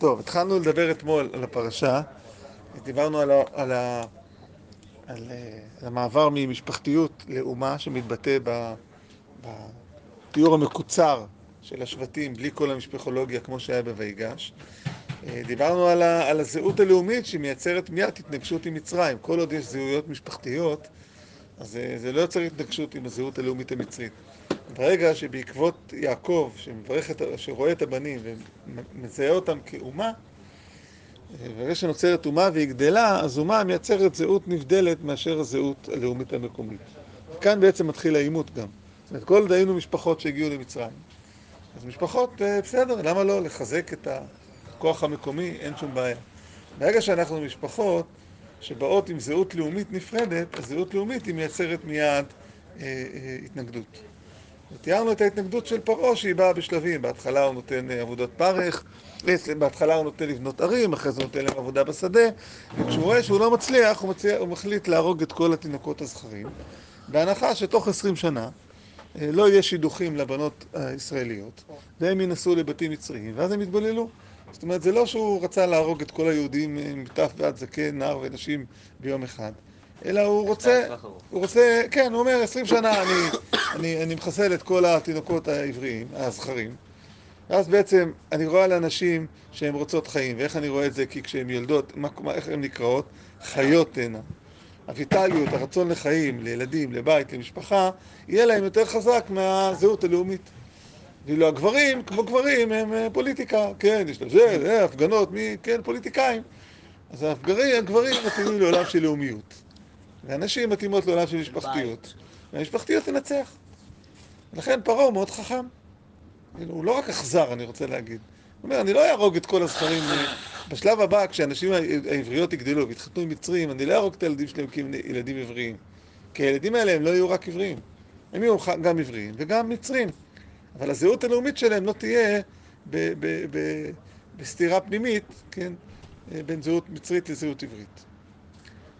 טוב, התחלנו לדבר אתמול על הפרשה, דיברנו על, ה, על, ה, על, אה, על המעבר ממשפחתיות לאומה שמתבטא בתיאור המקוצר של השבטים בלי כל המשפחולוגיה כמו שהיה בויגש. אה, דיברנו על, ה, על הזהות הלאומית שמייצרת מיד התנגשות עם מצרים. כל עוד יש זהויות משפחתיות, אז זה, זה לא יוצר התנגשות עם הזהות הלאומית המצרית. ברגע שבעקבות יעקב, שמברך את, שרואה את הבנים ומזהה אותם כאומה, ברגע שנוצרת אומה והיא גדלה, אז אומה מייצרת זהות נבדלת מאשר הזהות הלאומית המקומית. כאן בעצם מתחיל העימות גם. זאת אומרת, כל עוד היינו משפחות שהגיעו למצרים. אז משפחות, אה, בסדר, למה לא? לחזק את הכוח המקומי, אין שום בעיה. ברגע שאנחנו משפחות שבאות עם זהות לאומית נפרדת, הזהות לאומית היא מייצרת מיד אה, אה, התנגדות. תיארנו את ההתנגדות של פרעה שהיא באה בשלבים, בהתחלה הוא נותן אה, עבודות פרך, אה, בהתחלה הוא נותן לבנות ערים, אחרי זה הוא נותן להם עבודה בשדה, וכשהוא רואה שהוא לא מצליח, הוא, מצליח, הוא מחליט להרוג את כל התינוקות הזכרים, בהנחה שתוך עשרים שנה אה, לא יהיה שידוכים לבנות הישראליות, והם ינסו לבתים מצריים, ואז הם יתבוללו. זאת אומרת, זה לא שהוא רצה להרוג את כל היהודים מטף ועד זקן, נער ונשים ביום אחד. אלא הוא רוצה, הוא רוצה, כן, הוא אומר, עשרים שנה אני, אני, אני מחסל את כל התינוקות העבריים, הזכרים, ואז בעצם אני רואה על אנשים שהן רוצות חיים, ואיך אני רואה את זה? כי כשהן יולדות, מה, איך הן נקראות? חיות תהנה. הויטליות, הרצון לחיים, לילדים, לבית, למשפחה, יהיה להם יותר חזק מהזהות הלאומית. ואילו הגברים, כמו גברים, הם אה, פוליטיקה, כן, יש לזה, זה, זה, הפגנות, מי, כן, פוליטיקאים. אז הגברים, הגברים מתאימים לעולם של לאומיות. ואנשים מתאימות לעולם של משפחתיות. והמשפחתיות תנצח. לכן פרעה הוא מאוד חכם. הוא לא רק אכזר, אני רוצה להגיד. הוא אומר, אני לא אהרוג את כל הזכרים. בשלב הבא, כשאנשים העבריות יגדלו ויתחתנו עם מצרים, אני לא אהרוג את הילדים שלהם כילדים עבריים. כי הילדים האלה הם לא יהיו רק עבריים. הם יהיו גם עבריים וגם מצרים. אבל הזהות הלאומית שלהם לא תהיה בסתירה פנימית, כן, בין זהות מצרית לזהות עברית.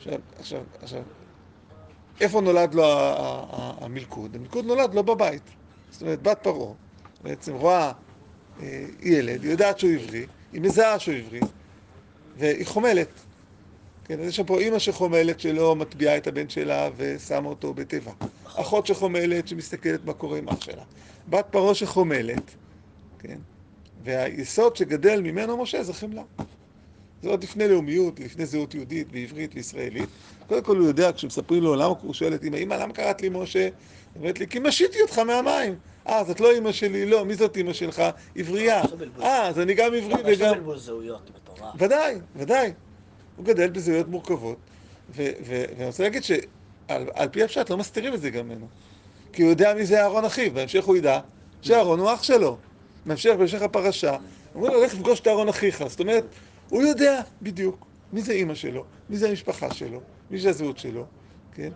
עכשיו, עכשיו, עכשיו, איפה נולד לו המלכוד? המלכוד נולד לו בבית. זאת אומרת, בת פרעה בעצם רואה אה, ילד, היא יודעת שהוא עברי, היא מזהה שהוא עברי, והיא חומלת. כן, אז יש שם פה אימא שחומלת שלא מטביעה את הבן שלה ושמה אותו בתיבה. אחות שחומלת שמסתכלת מה קורה עם אח שלה. בת פרעה שחומלת, כן, והיסוד שגדל ממנו משה זה חמלה. זה עוד לפני לאומיות, לפני זהות יהודית ועברית וישראלית. קודם כל הוא יודע, כשמספרים לו למה, הוא שואל את אמא, אמא, למה קראת לי משה? היא אומרת לי, כי משיתי אותך מהמים. אה, אז את לא אמא שלי, לא, מי זאת אמא שלך? עברייה. אה, אז אני גם עברי וגם... ודאי, ודאי. הוא גדל בזהויות מורכבות. ואני רוצה להגיד שעל פי הפשט לא מסתירים את זה גם ממנו. כי הוא יודע מי זה אהרון אחיו, בהמשך הוא ידע שאהרון הוא אח שלו. בהמשך, בהמשך הפרשה, אומרים לו, לך לפגוש את אהרון אחיך. זאת אומרת, הוא יודע בדיוק מי זה אימא שלו, מי זה המשפחה שלו, מי זה הזהות שלו, כן?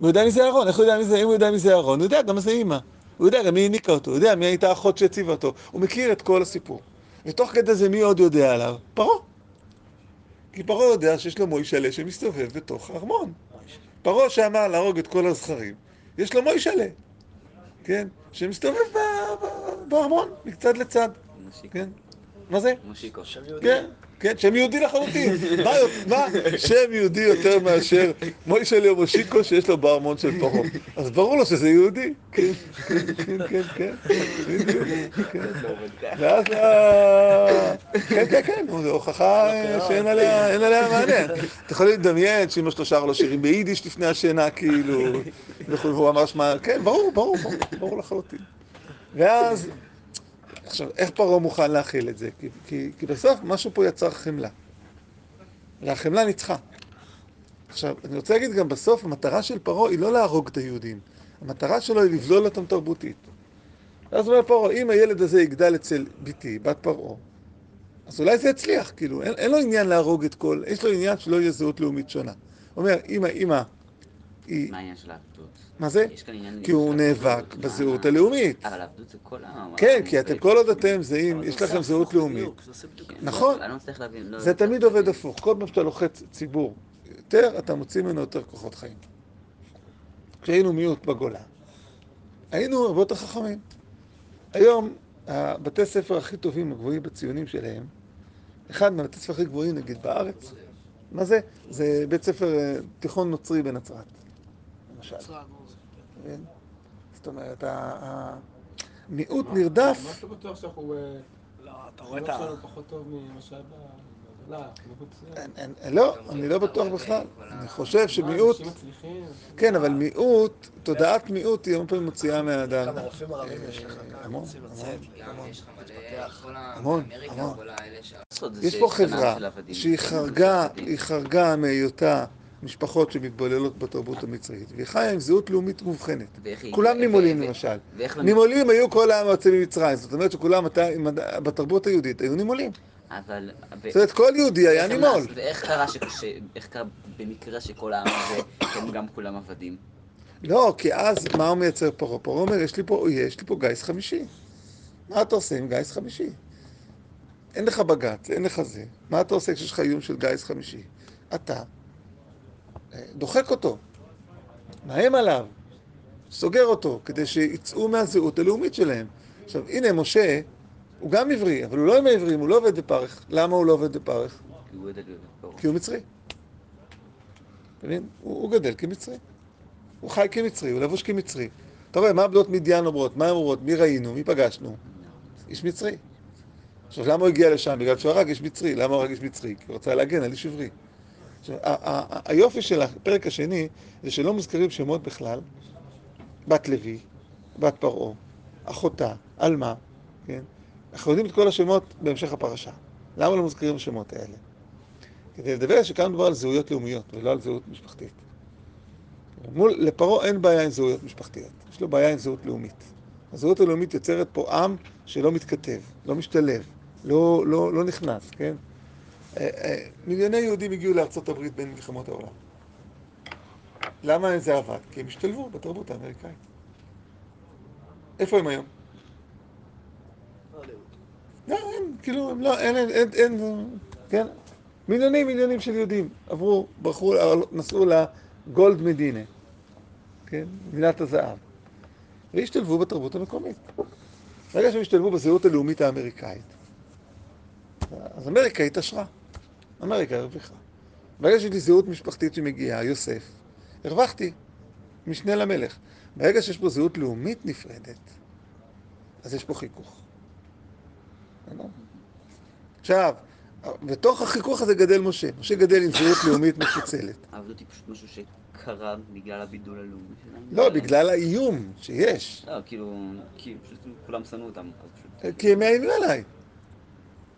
הוא יודע מי זה אהרון, איך הוא יודע מי זה, אם הוא יודע מי זה אהרון, הוא יודע גם מי זה אימא. הוא יודע גם מי העניקה אותו, הוא יודע מי הייתה האחות שהציבה אותו. הוא מכיר את כל הסיפור. ותוך כדי זה מי עוד יודע עליו? פרעה. כי פרעה יודע שיש לו מוישלה שמסתובב בתוך הארמון. פרעה שאמר להרוג את כל הזכרים, יש לו מוישלה, כן? שמסתובב בארמון, מקצת לצד. כן? מה זה? מושיקו. שם יהודי. כן, כן, שם יהודי לחלוטין. מה שם יהודי יותר מאשר מוישלה או מושיקו שיש לו בארמון של פרעה. אז ברור לו שזה יהודי. כן, כן, כן, כן, בדיוק. ואז כן, כן, כן, זו הוכחה שאין עליה מענה. אתה יכול לדמיין שאמא שלו שר לו שירים ביידיש לפני השינה, כאילו, והוא אמר שמה, כן, ברור, ברור, ברור לחלוטין. ואז... עכשיו, איך פרעה מוכן להכיל את זה? כי, כי, כי בסוף משהו פה יצר חמלה. והחמלה ניצחה. עכשיו, אני רוצה להגיד גם בסוף, המטרה של פרעה היא לא להרוג את היהודים. המטרה שלו היא לבלול אותם תרבותית. ואז אומר פרעה, אם הילד הזה יגדל אצל ביתי, בת פרעה, אז אולי זה יצליח, כאילו, אין, אין לו עניין להרוג את כל, יש לו עניין שלא יהיה זהות לאומית שונה. הוא אומר, אמא, אמא, היא... מה העניין של העבדות? מה זה? כי הוא נאבק בזהות הלאומית. אבל עבדות זה כל העם. כן, כי אתם, כל עוד אתם זהים, יש לכם זהות לאומית. נכון. לא זה תמיד עובד הפוך. כל פעם שאתה לוחץ ציבור יותר, אתה מוציא ממנו יותר כוחות חיים. כשהיינו מיעוט בגולה, היינו הרבה יותר חכמים. היום הבתי ספר הכי טובים, הגבוהים בציונים שלהם, אחד מהבתי ספר הכי גבוהים נגיד בארץ, מה זה? זה בית ספר אה, תיכון נוצרי בנצרת, למשל. כן? זאת אומרת, המיעוט נרדף. מה אתה בטוח שאנחנו... אה, לא, אתה רואה את ה... פחות טוב ממה שהיה בגולה, לא, אני לא בטוח בכלל. אני חושב שמיעוט... כן, אבל מיעוט, תודעת מיעוט היא הרבה פעמים מוציאה מהאדם. כמה רופאים ערבים יש לך כאן, המון, המון. המון, המון. יש פה חברה שהיא חרגה, היא חרגה מהיותה משפחות שמתבוללות בתרבות המצרית, והיא חיה עם זהות לאומית מובחנת. כולם נימולים למשל. נימולים היו כל העם היוצא ממצרים, זאת אומרת שכולם בתרבות היהודית היו נימולים. אבל... זאת אומרת כל יהודי היה נימול. ואיך קרה ש... ש- איך קרה במקרה שכל העם הזה הם גם כולם עבדים? לא, כי אז מה הוא מייצר פרעה? פרעה אומר, יש לי פה, יש לי פה גיס חמישי. מה אתה עושה עם גיס חמישי? אין לך בג"ץ, אין לך זה. מה אתה עושה כשיש לך איום של גיס חמישי? אתה דוחק אותו, מאיים עליו, סוגר אותו, כדי שיצאו מהזהות הלאומית שלהם. עכשיו, הנה, משה, הוא גם עברי, אבל הוא לא עם העברים, הוא לא עובד בפרך. למה הוא לא עובד בפרך? כי הוא מצרי. אתה מבין? הוא, הוא גדל כמצרי. הוא חי כמצרי, הוא לבוש כמצרי. אתה רואה, מה בנות מדיין אומרות? מה הן אומרות? מי ראינו? מי פגשנו? איש מצרי. עכשיו, למה הוא הגיע לשם? בגלל שהוא הרג איש מצרי. למה הוא הרג איש מצרי? כי הוא רצה להגן על איש עברי. היופי של הפרק השני זה שלא מוזכרים שמות בכלל. בת לוי, בת פרעה, אחותה, עלמה, כן? אנחנו יודעים את כל השמות בהמשך הפרשה. למה לא מוזכרים השמות האלה? כדי לדבר שכאן מדובר על זהויות לאומיות ולא על זהות משפחתית. מול, לפרעה אין בעיה עם זהויות משפחתיות, יש לו בעיה עם זהות לאומית. הזהות הלאומית יוצרת פה עם שלא מתכתב, לא משתלב, לא, לא, לא נכנס, כן? אה, אה, מיליוני יהודים הגיעו לארצות הברית בין מלחמות העולם. למה זה עבד? כי הם השתלבו בתרבות האמריקאית. איפה הם היום? לא, אין, כאילו, הם לא, אין, אין, אין, אין, כן? מיליונים מיליונים של יהודים עברו, ברחו, נסעו לגולד מדינה, כן? מדינת הזהב, והשתלבו בתרבות המקומית. ברגע שהם השתלבו בזהות הלאומית האמריקאית, אז אמריקה התעשרה, אמריקה הרוויחה. ברגע שיש לי זהות משפחתית שמגיעה, יוסף, הרווחתי, משנה למלך. ברגע שיש פה זהות לאומית נפרדת, אז יש פה חיכוך. עכשיו, בתוך החיכוך הזה גדל משה. משה גדל עם זהות לאומית מפוצלת. העבדות היא פשוט משהו שקרה בגלל הבידול הלאומי שלהם. לא, בגלל האיום שיש. לא, כאילו, כי פשוט כולם שנאו אותם. כי הם מאיימים עליי.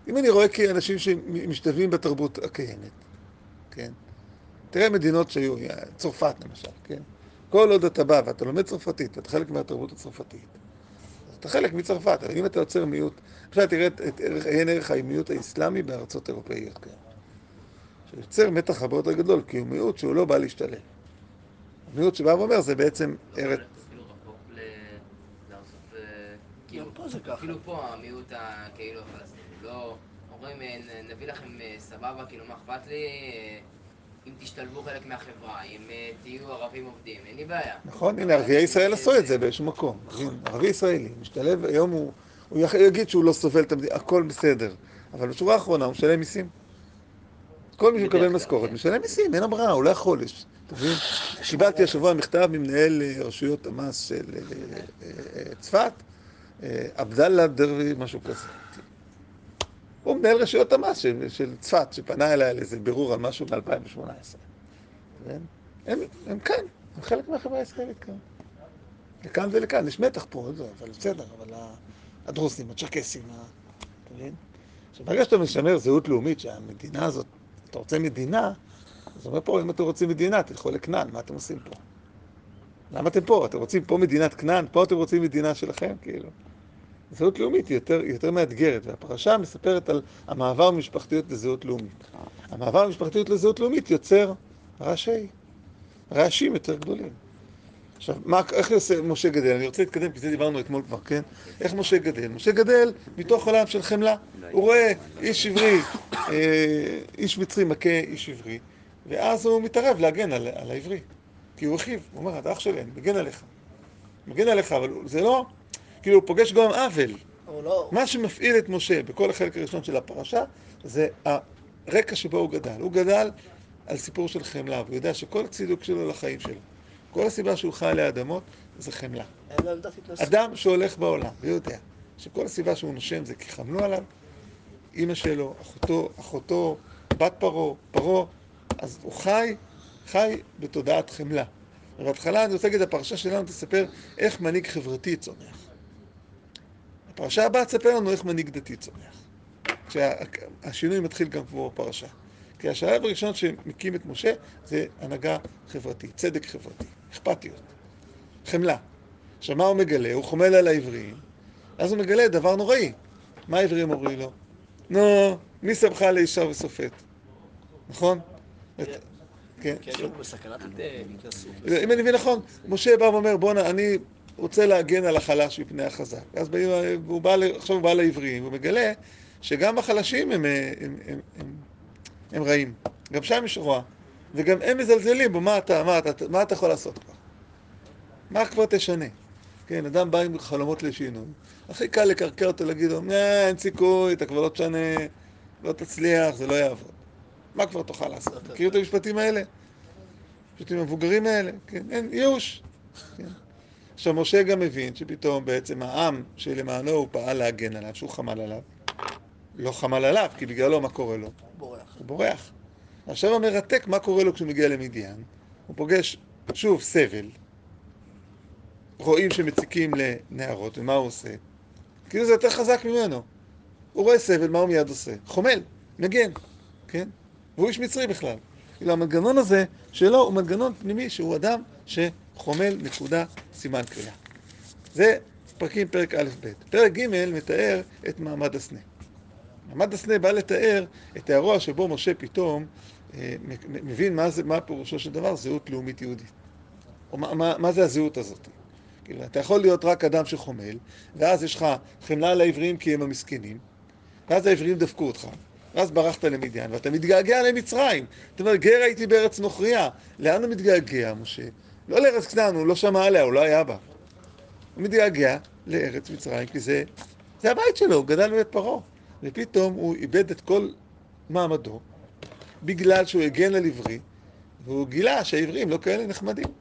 אם אני רואה כאנשים שמשתלבים בתרבות הקיימת, כן? תראה מדינות שהיו, צרפת למשל, כן? כל עוד אתה בא ואתה לומד צרפתית ואתה חלק מהתרבות הצרפתית, אתה חלק מצרפת, אבל אם אתה יוצר מיעוט, עכשיו תראה את ערך- עיין ערך המיעוט האסלאמי בארצות אירופאיות, כן? שיוצר מתח הרבה יותר גדול, כי הוא מיעוט שהוא לא בא להשתלב. מיעוט שבא ואומר זה בעצם ארץ... לעשות... אה, כאילו, פה. אפילו פה המיעוט ה- כאילו הפלסטיני, לא... אומרים, אה, נביא לכם אה, סבבה, כאילו, מה אכפת לי? אה, אם תשתלבו חלק מהחברה, אם תהיו ערבים עובדים, אין לי בעיה. נכון, הנה ערביי ישראל עשו את זה באיזשהו מקום. ערבי ישראלי, משתלב, היום הוא, הוא יגיד שהוא לא סובל את המדינה, הכל בסדר. אבל בשורה האחרונה הוא משלם מיסים. כל מי שמקבל משכורת כן. משלם מיסים, אין ברירה, הוא לא יכול. יש- אתה מבין? קיבלתי השבוע מכתב ממנהל רשויות המס של צפת, עבדאללה דרבי, משהו כזה. הוא מנהל רשויות המס של, של צפת, שפנה אליי על איזה בירור על משהו ב-2018. כן? הם, הם כאן, הם חלק מהחברה הישראלית כאן. לכאן ולכאן, יש מתח פה, אבל בסדר, אבל הדרוזים, הצ'רקסים, אתה מבין? עכשיו, ברגע שאתה משמר זהות לאומית, שהמדינה הזאת, אתה רוצה מדינה, אז אומר פה, אם אתם רוצים מדינה, תלכו לכנען, מה אתם עושים פה? למה אתם פה? אתם רוצים פה מדינת כנען? פה אתם רוצים מדינה שלכם? כאילו. זהות לאומית היא יותר, יותר מאתגרת, והפרשה מספרת על המעבר ממשפחתיות לזהות לאומית. המעבר ממשפחתיות לזהות לאומית יוצר רעשי, רעשים יותר גדולים. עכשיו, מה, איך יעשה משה גדל? אני רוצה להתקדם, כי זה דיברנו אתמול כבר, כן? איך משה גדל? משה גדל מתוך עולם של חמלה. הוא רואה איש עברי, אה, איש מצרי מכה איש עברי, ואז הוא מתערב להגן על, על העברי. כי הוא אחיו, הוא אומר, אתה אח שלי, אני מגן עליך. מגן עליך, אבל זה לא... כאילו, הוא פוגש גם עוול. לא... מה שמפעיל את משה בכל החלק הראשון של הפרשה זה הרקע שבו הוא גדל. הוא גדל על סיפור של חמלה, והוא יודע שכל הצידוק שלו לחיים שלו, כל הסיבה שהוא חי עלי אדמות זה חמלה. אדם שהולך בעולם ויודע שכל הסיבה שהוא נושם זה כי חמלו עליו, אימא שלו, אחותו, אחותו, בת פרעה, פרעה, אז הוא חי, חי בתודעת חמלה. ובהתחלה אני רוצה להגיד, הפרשה שלנו תספר איך מנהיג חברתי צומח. הפרשה הבאה תספר לנו איך מנהיג דתי צומח. כשהשינוי מתחיל גם כמו בפרשה. כי השלב הראשון שמקים את משה זה הנהגה חברתית, צדק חברתי, אכפתיות, חמלה. עכשיו, מה הוא מגלה? הוא חומל על העבריים, אז הוא מגלה דבר נוראי. מה העבריים אומרים לו? נו, מי שמך לאישה וסופת? נכון? את- כן. כי הוא בסכנת אה, התנסות. אם אני מבין נכון, משה בא ואומר, בואנה, אני רוצה להגן על החלש מפני החזק. אז הוא בא, עכשיו הוא בא לעבריים, והוא מגלה שגם החלשים הם, אה, הם, הם, הם, הם רעים. גם שם יש רוע. וגם הם מזלזלים בו, מה אתה, מה אתה, מה אתה יכול לעשות כבר? מה כבר תשנה? כן, אדם בא עם חלומות לשינוי. הכי קל לקרקע אותו, להגיד לו, "אה, אין סיכוי, אתה כבר לא תשנה, לא תצליח, זה לא יעבוד. מה כבר תוכל לעשות? מכיר את המשפטים האלה? המשפטים המבוגרים האלה? כן, אין, ייאוש. כן. עכשיו, משה גם מבין שפתאום בעצם העם שלמענו הוא פעל להגן עליו, שהוא חמל עליו, לא חמל עליו, כי בגללו מה קורה לו? בורח. הוא בורח. עכשיו המרתק, מה קורה לו כשהוא מגיע למדיין? הוא פוגש שוב סבל, רואים שמציקים לנערות, ומה הוא עושה? כאילו זה יותר חזק ממנו. הוא רואה סבל, מה הוא מיד עושה? חומל, מגן, כן? והוא איש מצרי בכלל. כאילו המנגנון הזה שלו הוא מנגנון פנימי שהוא אדם שחומל נקודה סימן קריאה. זה פרקים פרק א'-ב'. פרק ג' מתאר את מעמד הסנה. מעמד הסנה בא לתאר את האירוע שבו משה פתאום אה, מבין מה, זה, מה פירושו של דבר זהות לאומית יהודית. או מה, מה, מה זה הזהות הזאת. כאילו, אתה יכול להיות רק אדם שחומל, ואז יש לך חמלה לעבריים כי הם המסכנים, ואז העבריים דפקו אותך, ואז ברחת למדיין, ואתה מתגעגע למצרים. אתה אומר, גר הייתי בארץ נוכריה. לאן הוא מתגעגע, משה? לא לארץ כנען, הוא לא שמע עליה, הוא לא היה בה. הוא מתגעגע לארץ מצרים, כי זה, זה הבית שלו, הוא גדל בבית פרעה. ופתאום הוא איבד את כל מעמדו, בגלל שהוא הגן על עברי, והוא גילה שהעברים לא כאלה נחמדים.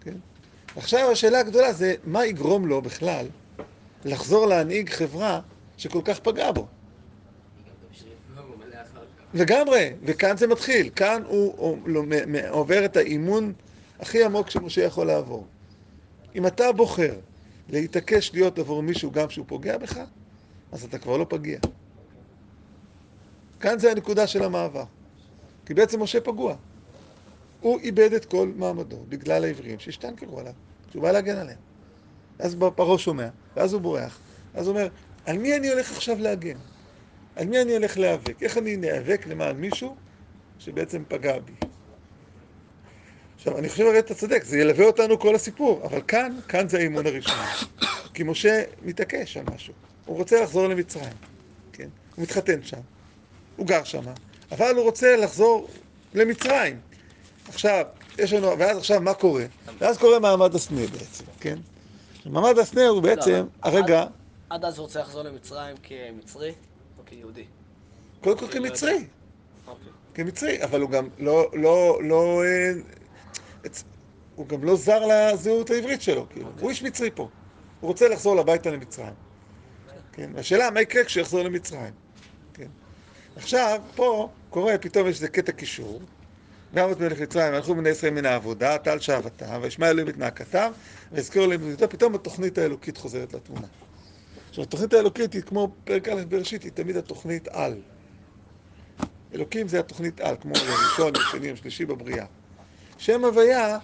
כן? עכשיו השאלה הגדולה זה, מה יגרום לו בכלל לחזור להנהיג חברה שכל כך פגעה בו? לגמרי, וכאן זה מתחיל. כאן הוא, הוא, מ- מ- עובר את האימון הכי עמוק שמשה יכול לעבור. אם אתה בוחר להתעקש להיות עבור מישהו גם שהוא פוגע בך, אז אתה כבר לא פגיע. כאן זה הנקודה של המעבר. כי בעצם משה פגוע. הוא איבד את כל מעמדו בגלל העברים שהשתנקרו עליו, שהוא בא להגן עליהם. אז פרעה שומע, ואז הוא בורח. אז הוא אומר, על מי אני הולך עכשיו להגן? על מי אני הולך להיאבק? איך אני נאבק למען מישהו שבעצם פגע בי? עכשיו, אני חושב הרי אתה צודק, זה ילווה אותנו כל הסיפור, אבל כאן, כאן זה האימון הראשון. כי משה מתעקש על משהו. הוא רוצה לחזור למצרים, כן? הוא מתחתן שם, הוא גר שם, אבל הוא רוצה לחזור למצרים. עכשיו, יש לנו, ואז עכשיו מה קורה? ואז קורה מעמד הסנה בעצם, כן? מעמד הסנה הוא בעצם, לא, הרגע, עד אז הוא רוצה לחזור למצרים כמצרי או כיהודי? קודם כל כמצרי. אוקיי. כמצרי, אבל הוא גם לא, לא, לא, אה, הוא גם לא זר לזהות העברית שלו, כאילו, הוא איש מצרי פה. הוא רוצה לחזור הביתה למצרים. כן, והשאלה, מה יקרה כשהוא יחזור למצרים? כן. עכשיו, פה קורה, פתאום יש איזה קטע קישור. את מלך מצרים, הלכו בני ישראל מן העבודה, טל שאהבתם, וישמע אלוהים את נאקתם, והזכירו להם בזהותו, פתאום התוכנית האלוקית חוזרת לתמונה. עכשיו, התוכנית האלוקית היא כמו פרק א' בראשית, היא תמיד התוכנית על. אלוקים זה התוכנית על, כמו יום ראשון, יום שני, יום שלישי בבריאה. שם הוויה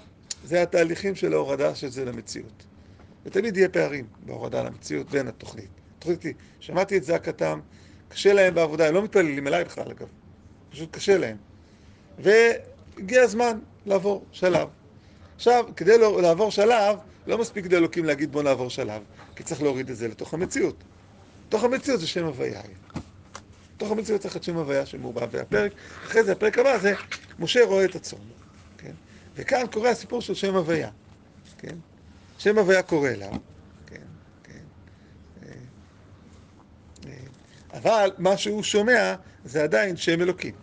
זה התהליכים של ההורדה של זה למציאות. ותמיד יהיה פערים בהורדה למציאות בין התוכנית. התוכנית היא, שמעתי את זעקתם, קשה להם בעבודה, הם לא מתפללים אליי בכלל אגב, פשוט קשה להם. והגיע הזמן לעבור שלב. עכשיו, כדי לא- לעבור שלב, לא מספיק לאלוקים להגיד בוא נעבור שלב, כי צריך להוריד את זה לתוך המציאות. לתוך המציאות זה שם הוויה. בתוך המציאות צריך את שם הוויה שמעובב, והפרק, אחרי זה הפרק הבא זה משה רואה את כן? וכאן קורה הסיפור של שם הוויה, כן? שם הוויה קורא לה, כן, כן. אה, אבל מה שהוא שומע זה עדיין שם אלוקים.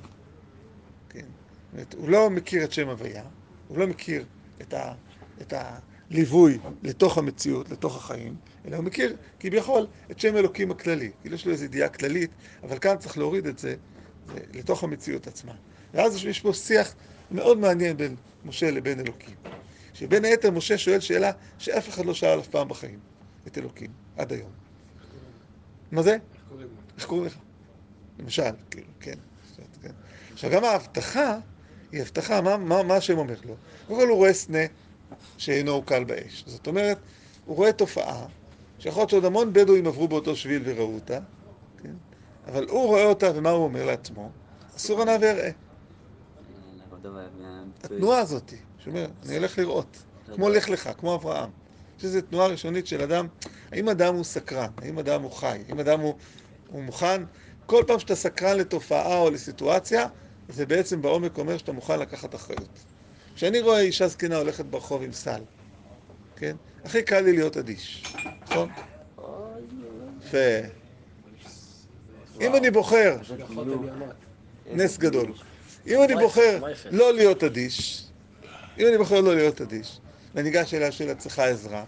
כן? זאת אומרת, הוא לא מכיר את שם הוויה, הוא לא מכיר את, ה, את הליווי לתוך המציאות, לתוך החיים, אלא הוא מכיר כביכול את שם אלוקים הכללי. כאילו יש לו איזו ידיעה כללית, אבל כאן צריך להוריד את זה, זה לתוך המציאות עצמה. ואז יש פה שיח מאוד מעניין בין משה לבין אלוקים. שבין היתר משה שואל שאלה שאף אחד לא שאל אף פעם בחיים, את אלוקים, עד היום. מה זה? איך קוראים לך? למשל, כאילו, כן. כן. עכשיו, גם ההבטחה היא הבטחה, מה, מה, מה השם אומר לו? קודם כל הוא רואה סנה שאינו הוקל באש. זאת אומרת, הוא רואה תופעה שיכול להיות שעוד המון בדואים עברו באותו שביל וראו אותה, כן? אבל הוא רואה אותה, ומה הוא אומר לעצמו? אסור הנא ואראה. התנועה הזאת, שאומר, אני הולך לראות, כמו לך לך, כמו אברהם. יש איזו תנועה ראשונית של אדם, האם אדם הוא סקרן, האם אדם הוא חי, האם אדם הוא, הוא מוכן, כל פעם שאתה סקרן לתופעה או לסיטואציה, זה בעצם בעומק אומר שאתה מוכן לקחת אחריות. כשאני רואה אישה זקנה הולכת ברחוב עם סל, כן? הכי קל לי להיות אדיש, נכון? יפה. אם אני בוחר, עליונות. נס גדול. אם אני בוחר לא להיות אדיש, אם אני בוחר לא להיות אדיש, ואני ניגש אליה של צריכה עזרה.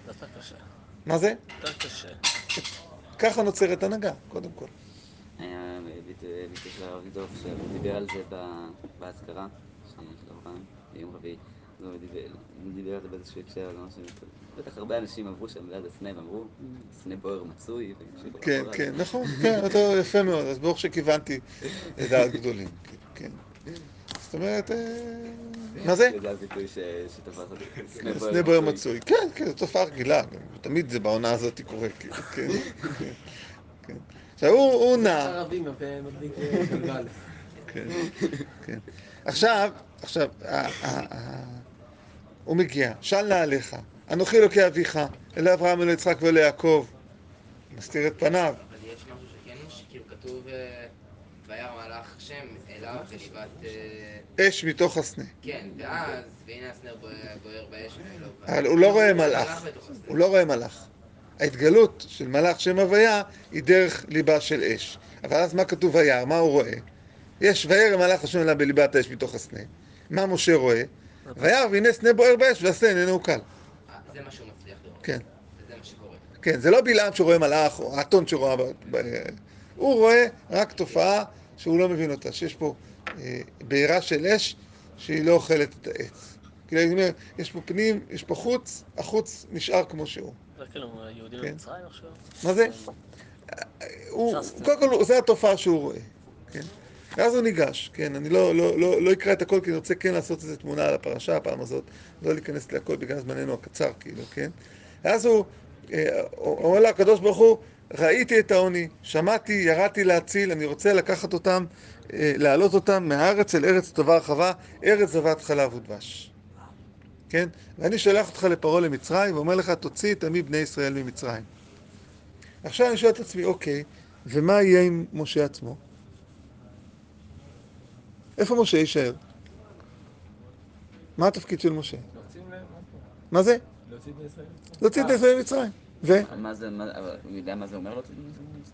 מה זה? ככה נוצרת הנהגה, קודם כל. היה ביקש של הרב דוב שהוא דיבר על זה ב- באזכרה של אברהם ביום רביעי. אז הוא דיבר- על זה באיזשהו הקשר, בטח הרבה אנשים עברו שם ליד הסנה ואמרו, סנה בוער מצוי, כן, כן. נכון, כן, אתה יפה מאוד, אז ברוך שכיוונתי לדעת גדולים, כן, כן. זאת אומרת, אה, מה זה? זה הביטוי ש- שתפס אותי. סנה בוער מצוי. כן, כן, זו תופעה רגילה, תמיד זה בעונה הזאת קורה, כאילו, כן, כן, כן. עכשיו, הוא נע. כן, כן. עכשיו, עכשיו, הוא מגיע, של נא עליך, אנוכי אלוקי אביך, אלה אברהם אלה יצחק ואלה יעקב, מסתיר את פניו. אבל יש משהו שכן יש, כאילו כתוב, אה, וירא מלאך שם אה, אש מתוך הסנה. כן, ואז, והנה הסנר בוער באש ולא... אבל הוא לא רואה מלאך, הסנר. הוא לא רואה מלאך. ההתגלות של מלאך שם הוויה היא דרך ליבה של אש. אבל אז מה כתוב וירא? מה הוא רואה? יש וירא מלאך השם אליו בליבת האש מתוך הסנה. מה משה רואה? וירא והנה סנה בוער באש והסנה איננו קל. אה, זה מה שהוא מצליח לראות. כן. וזה מה שקורה. כן, זה לא בלעם שרואה מלאך, או האתון שרואה... הוא רואה רק תופעה שהוא לא מבין אותה, שיש פה אה, בעירה של אש שהיא לא אוכלת את העץ. כאילו, אני אומר, יש פה פנים, יש פה חוץ, החוץ נשאר כמו שהוא. זה כאילו יהודים כן. במצרים עכשיו? מה זה? הוא, אפשר קודם כל, זה התופעה שהוא רואה, כן? ואז הוא ניגש, כן? אני לא, לא, לא, לא אקרא את הכל, כי אני רוצה כן לעשות איזו תמונה על הפרשה הפעם הזאת, לא להיכנס להכל בגלל זמננו הקצר, כאילו, כן? ואז הוא, אה, הוא אומר לה, הקדוש ברוך הוא, ראיתי את העוני, שמעתי, ירדתי להציל, אני רוצה לקחת אותם, אה, להעלות אותם מהארץ אל ארץ טובה רחבה, ארץ זבת חלב ודבש. כן? ואני שולח אותך לפרעה למצרים, ואומר לך, תוציא את עמי בני ישראל ממצרים. עכשיו אני שואל את עצמי, אוקיי, ומה יהיה עם משה עצמו? איפה משה יישאר? מה התפקיד של משה? מה זה? להוציא את בני ישראל ממצרים. ו- מה זה, מה- אבל הוא יודע מה זה אומר לו?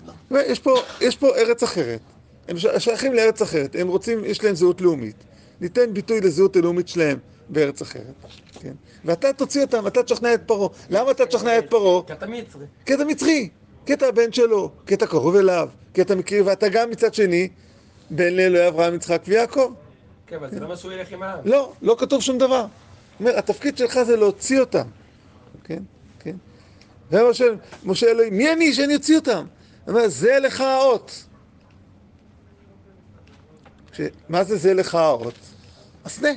לא. ויש פה, יש פה ארץ אחרת. הם שייכים לארץ אחרת. הם רוצים, יש להם זהות לאומית. ניתן ביטוי לזהות הלאומית שלהם בארץ אחרת. כן? ואתה תוציא אותם, אתה תשכנע את פרעה. למה אתה תשכנע את פרעה? כי אתה מצרי. כי אתה מצרי, כי אתה הבן שלו, כי אתה קרוב אליו, כי אתה מכיר, ואתה גם מצד שני בן לאלוהי אברהם, יצחק ויעקב. כן, אבל זה לא מה שהוא ילך עם העם. לא, לא כתוב שום דבר. אומר, התפקיד שלך זה להוציא אותם. כן, כן. ומשה, משה אלוהים, מי אני שאני אוציא אותם? הוא אומר, זה לך האות. ש... מה זה זה לך האות? הסנה.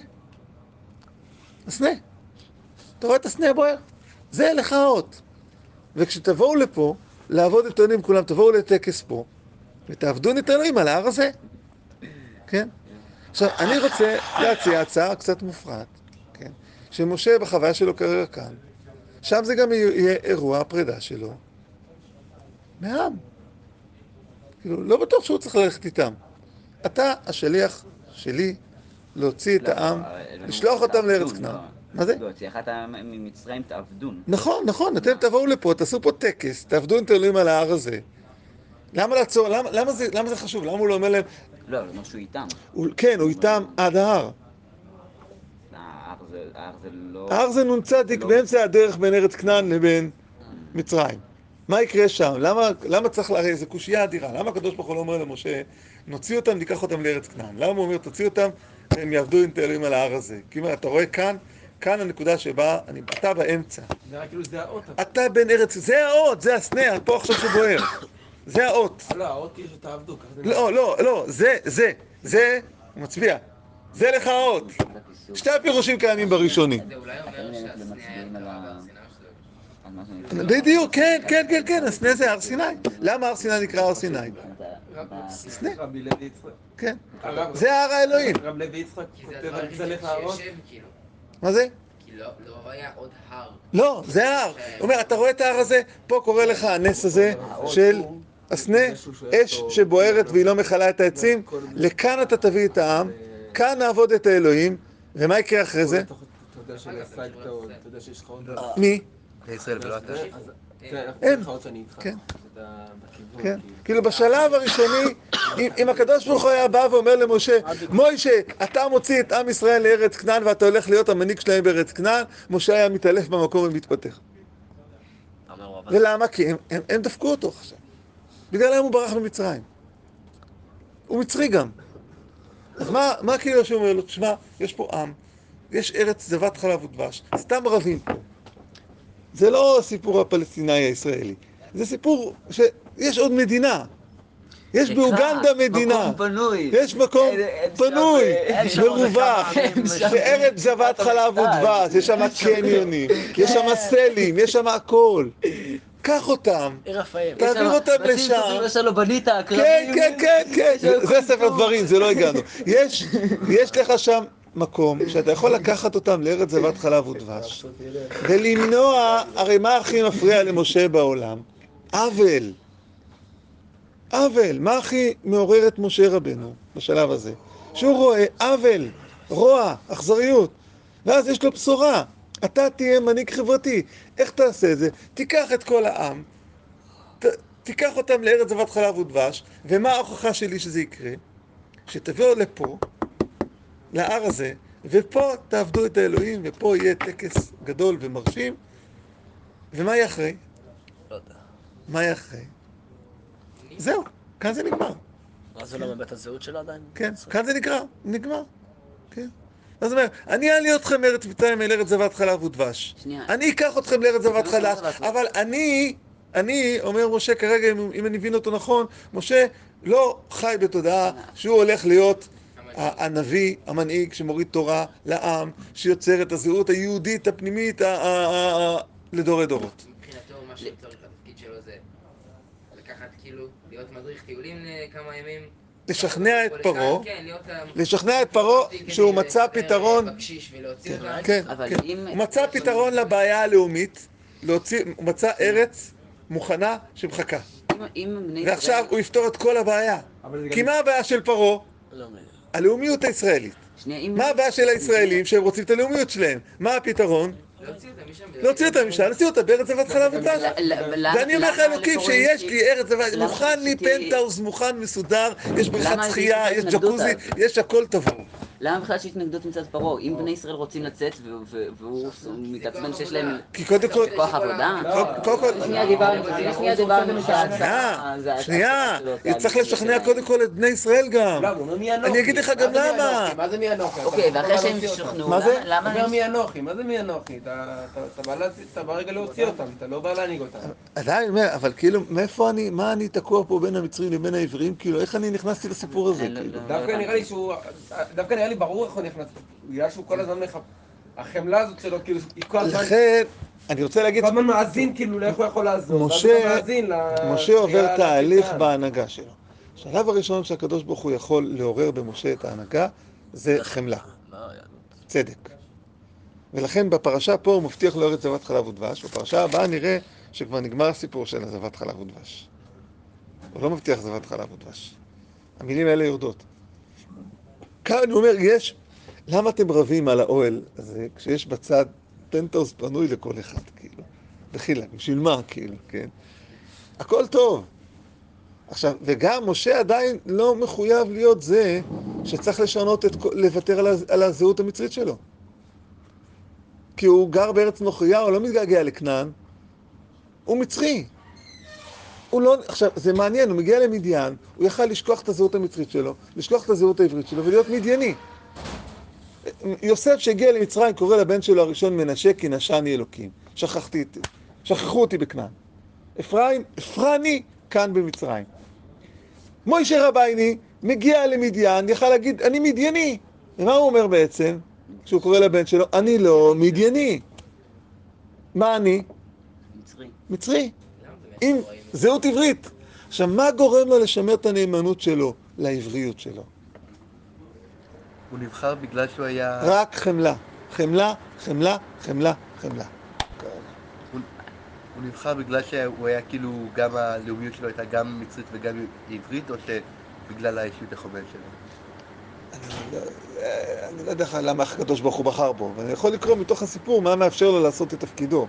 הסנה. אתה רואה את הסנה הבוער? זה לך האות. וכשתבואו לפה, לעבוד את אלוהים כולם, תבואו לטקס פה, ותעבדו את אלוהים על ההר הזה. כן? עכשיו, אני רוצה להציע הצעה קצת מופרעת, כן? שמשה בחוויה שלו כרגע כאן, שם זה גם יהיה אירוע הפרידה שלו מהעם. כאילו, לא בטוח שהוא צריך ללכת איתם. אתה השליח שלי להוציא את לא, העם, לשלוח אותם לארץ כנען. לא. מה זה? לא, שיחת ממצרים תעבדון. נכון, נכון, אתם תבואו לפה, תעשו פה טקס, תעבדו את אלוהים על ההר הזה, למה לעצור? למה, למה, זה, למה זה חשוב? למה הוא לא אומר להם, לא, הוא אומר שהוא איתם. הוא, כן, הוא איתם עד ההר. ההר זה- זה לא... ההר זה נ"צ באמצע הדרך בין ארץ כנען לבין מצרים. מה יקרה שם? למה, למה צריך, הרי זו קושייה אדירה. למה הקדוש ברוך הוא לא אומר למשה, נוציא אותם, ניקח אותם לארץ כנען? למה הוא אומר, תוציא אותם, והם יעבדו עם תארים על ההר הזה? כי אתה רואה כאן, כאן הנקודה שבה, אני, אתה באמצע. זה נראה כאילו זה האות. אתה בין ארץ, זה האות, זה הסנה, פה עכשיו שבוער. זה האות. לא, האות כאילו שתעבדו. זה. לא, לא, לא, זה, זה, זה, הוא מצביע. זה לך האות. שתי הפירושים קיימים בראשוני. זה אולי אומר אתם שהסנה היה מצביעים על קרה ה- בהר סיני או שזה- על מה שאני... בדיוק, כן, כן, כן, כן, הסנה זה הר סיני. למה הר סיני נקרא הר סיני? סנה. כן. זה הר האלוהים. רב לוי יצחק כותב על זה לך כאילו. מה זה? כי לא לא היה עוד הר. לא, זה ההר. הוא אומר, אתה רואה את ההר הזה? פה קורה לך הנס הזה של הסנה, אש שבוערת והיא לא מכלה את העצים. לכאן אתה תביא את העם, כאן נעבוד את האלוהים, ומה יקרה אחרי זה? עוד, אתה יודע שיש לך עוד... מי? כן, אין. כן. כן. כאילו. בשלב הראשוני, אם, הקדוש ברוך הוא היה בא ואומר למשה, מוישה, אתה מוציא את עם ישראל לארץ כנען ואתה הולך להיות המנהיג שלהם בארץ כנען, משה היה מתעלף במקום רב ולמה? כי הם דפקו אותו עכשיו. בגללם הוא ברח ממצרים. הוא מצרי גם. אז מה, מה כאילו שהוא אומר לו? תשמע, יש פה עם, יש ארץ זבת חלב ודבש, סתם רבים פה. זה לא סיפור הפלסטיני הישראלי, זה סיפור שיש עוד מדינה. יש באוגנדה מדינה. מקום פנוי. יש מקום פנוי, מרווח, בארץ זבת חלב ודבש, יש שם קניונים, יש שם סלים, יש שם הכל. קח אותם. תעביר אותם לשם. יש בנית, כן, כן, כן, כן, זה זה ספר דברים, זה לא הגענו. יש יש לך שם מקום שאתה יכול לקחת אותם לארץ זבת חלב ודבש, ולמנוע, הרי מה הכי מפריע למשה בעולם? עוול. עוול. מה הכי מעורר את משה רבנו בשלב הזה? שהוא רואה עוול, רוע, אכזריות. ואז יש לו בשורה. אתה תהיה מנהיג חברתי. איך תעשה את זה? תיקח את כל העם, ת, תיקח אותם לארץ זבת חלב ודבש, ומה ההוכחה שלי שזה יקרה? שתביאו לפה, להר הזה, ופה תעבדו את האלוהים, ופה יהיה טקס גדול ומרשים, ומה יהיה אחרי? לא יודע. מה יהיה אחרי? זהו, כאן זה נגמר. אז הוא לא מאבד את הזהות שלו עדיין? כן, כאן זה נגמר, נגמר. כן. אז הוא אומר, אני אעלי אתכם מארץ מצרים אל ארץ זבת חלב ודבש. שנייה. אני אקח אתכם לארץ זבת לא חלב. אבל אני, אני, אומר משה כרגע, אם, אם אני מבין אותו נכון, משה לא חי בתודעה שהוא הולך להיות הנביא, המנהיג שמוריד תורה לעם, שיוצר את הזהות היהודית הפנימית לדורי דורות. מבחינתו, מה שהוא צריך, התפקיד שלו זה לקחת, כאילו, להיות מדריך טיולים לכמה ימים. לשכנע את כל אחד, פרעה, כן, להיות ה- לשכנע את פרעה שהוא מצא פתרון. כן, כן. הוא מצא פתרון לבעיה הלאומית, להוציא, הוא מצא ארץ מוכנה שמחכה. ועכשיו. הוא יפתור את כל הבעיה. כי. מה הבעיה של פרעה? לא. הלאומיות הישראלית. מה הבעיה של הישראלים שהם רוצים את הלאומיות שלהם? מה הפתרון? להוציא אותם משם. להוציא אותם בארץ זבת חלב ודבש. ל- ל- למה- ואני אומר לך אלוקים שיש לי ארץ זבת, מוכן לי פנטהאוז, מוכן, מסודר, יש בריכת שחייה, יש ג'קוזי? יש הכל תבואו. למה בכלל יש התנגדות מצד פרעה? אם בני ישראל רוצים לצאת והוא מתעצבן שיש להם כוח עבודה? קודם כל, שנייה דיברנו, שנייה. שנייה, צריך לשכנע. קודם כל את בני ישראל גם. לא. אני אגיד לך גם למה. מה זה מי אנוכי? אוקיי, ואחרי שהם. שוכנעו, מה זה? למה- אומר. מי אנוכי, מה זה מי אנוכי? אתה- בא רגע להוציא אותם, אתה לא בא להנהיג אותם. עדיין, אבל כאילו, מאיפה אני, מה אני תקוע פה בין המצרים לבין העברים? כאילו, איך אני נכנסתי לסיפור הזה? לא-? לא- דווקא נראה לי שהוא, דווקא נראה לי ברור איך הוא נכנס, בגלל שהוא כל הזמן מחפ... החמלה הזאת שלו, כאילו, היא כל הזמן, לכן, אני רוצה להגיד, כל הזמן מאזין כאילו לאיך הוא יכול לעזור. משה- משה עובר תהליך. בהנהגה שלו. השלב הראשון שהקדוש ברוך הוא יכול לעורר במשה את ההנהגה, זה חמלה. צדק. ולכן בפרשה פה הוא מבטיח לו ארץ זבת חלב ודבש, בפרשה הבאה נראה שכבר נגמר הסיפור של הזבת חלב ודבש. הוא לא מבטיח זבת חלב ודבש. המילים האלה יורדות. כאן הוא אומר, יש, למה אתם רבים על האוהל הזה, כשיש בצד פנטהאוז פנוי לכל אחד, כאילו? דחילה, בשביל מה, כאילו, כן? הכל טוב. עכשיו, וגם משה עדיין לא מחויב להיות זה שצריך לשנות את, לוותר על, על הזהות המצרית שלו. כי הוא גר בארץ נוכריה, הוא לא מתגעגע לכנען, הוא מצרי. הוא לא, עכשיו, זה מעניין, הוא מגיע למדיין, הוא יכל לשכוח את הזהות המצרית שלו, לשכוח את הזהות העברית שלו ולהיות מדייני. יוסף שהגיע למצרים קורא לבן שלו הראשון מנשה כי נשני אלוקים. שכחתי את... שכחו אותי בכנען. אפרים, אפרני כאן במצרים. מוישה רבייני מגיע למדיין, יכל להגיד, אני מדייני. ומה הוא אומר בעצם? כשהוא קורא לבן שלו, אני לא מדייני. מה אני? מצרי. מצרי. עם? זהות עברית. עכשיו, מה גורם לו לשמר את הנאמנות שלו לעבריות שלו? הוא נבחר בגלל שהוא היה... רק חמלה. חמלה, חמלה, חמלה, חמלה. הוא נבחר בגלל שהוא היה כאילו, גם הלאומיות שלו הייתה גם מצרית וגם עברית, או שבגלל האישיות החומל שלו? אני לא- אה, אני לא יודע לך למה הקדוש ברוך הוא בחר בו, ואני יכול לקרוא מתוך הסיפור מה מאפשר לו לעשות את תפקידו.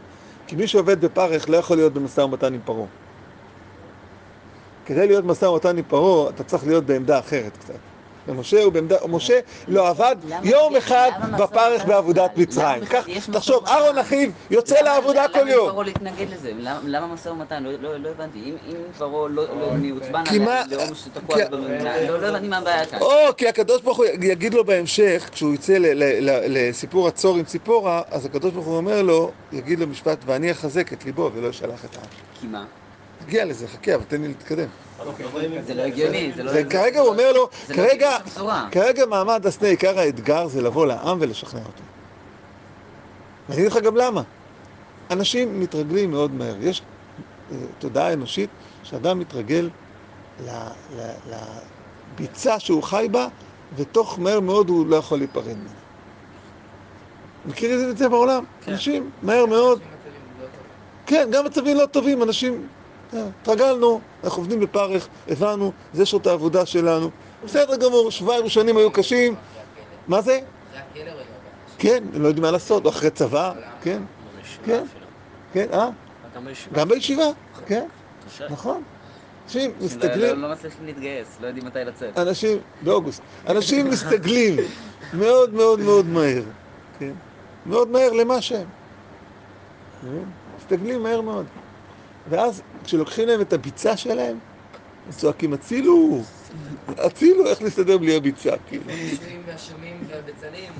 כי מי שעובד בפרך לא יכול להיות במשא ומתן עם פרעה. כדי להיות במשא ומתן עם פרעה, אתה צריך להיות בעמדה אחרת קצת. ומשה הוא בעמדה, משה לא עבד למה- יום אחד למה בפרך? בעבודת למה מצרים. כך, תחשוב? אהרון אחיו יוצא למה- לעבודה כל למה יום. פרעה להתנגד לזה? למה- למה משא ומתן? לא- לא לא הבנתי. אם פרעה לא לא מעוצבן כי מה- על לאום שתקוע במדינה, לא לא הבנתי מה הבעיה כאן. או, כי הקדוש ברוך הוא יגיד לו בהמשך, כשהוא יצא לסיפור הצור עם ציפורה, אז הקדוש ברוך הוא אומר לו, יגיד לו משפט, ואני אחזק את ליבו ולא אשלח את העם. כי מה? נגיע לזה, חכה, אבל תן לי להתקדם. זה לא הגיוני, זה לא... וכרגע הוא אומר לו, לא כרגע. כרגע מעמד הסנה, עיקר האתגר זה לבוא לעם ולשכנע אותו. ואני אגיד לך גם למה. אנשים מתרגלים מאוד מהר. יש אה, תודעה אנושית שאדם מתרגל ל- ל- לביצה שהוא חי בה, ותוך מהר מאוד הוא לא יכול להיפרד ממנה. מכיר את זה בעולם? אנשים, מהר מאוד, לא. כן, גם מצבים לא טובים, אנשים, התרגלנו, אנחנו עובדים בפרך, הבנו, זה שעות העבודה שלנו. בסדר גמור, שבועיים ראשונים היו קשים. מה זה? אחרי הכלא אנשים. כן, לא יודעים מה לעשות, או אחרי צבא, כן, כן. כן, אה? גם בישיבה. כן. נכון. אנשים מסתגלים, לא מצליחים להתגייס, לא יודעים מתי לצאת. אנשים, באוגוסט, אנשים מסתגלים מאוד מאוד מאוד מהר, כן? מאוד מהר למה שהם. מסתגלים מהר מאוד. ואז כשלוקחים להם את הביצה שלהם, הם צועקים הצילו, הצילו, איך נסתדר בלי הביצה, כאילו.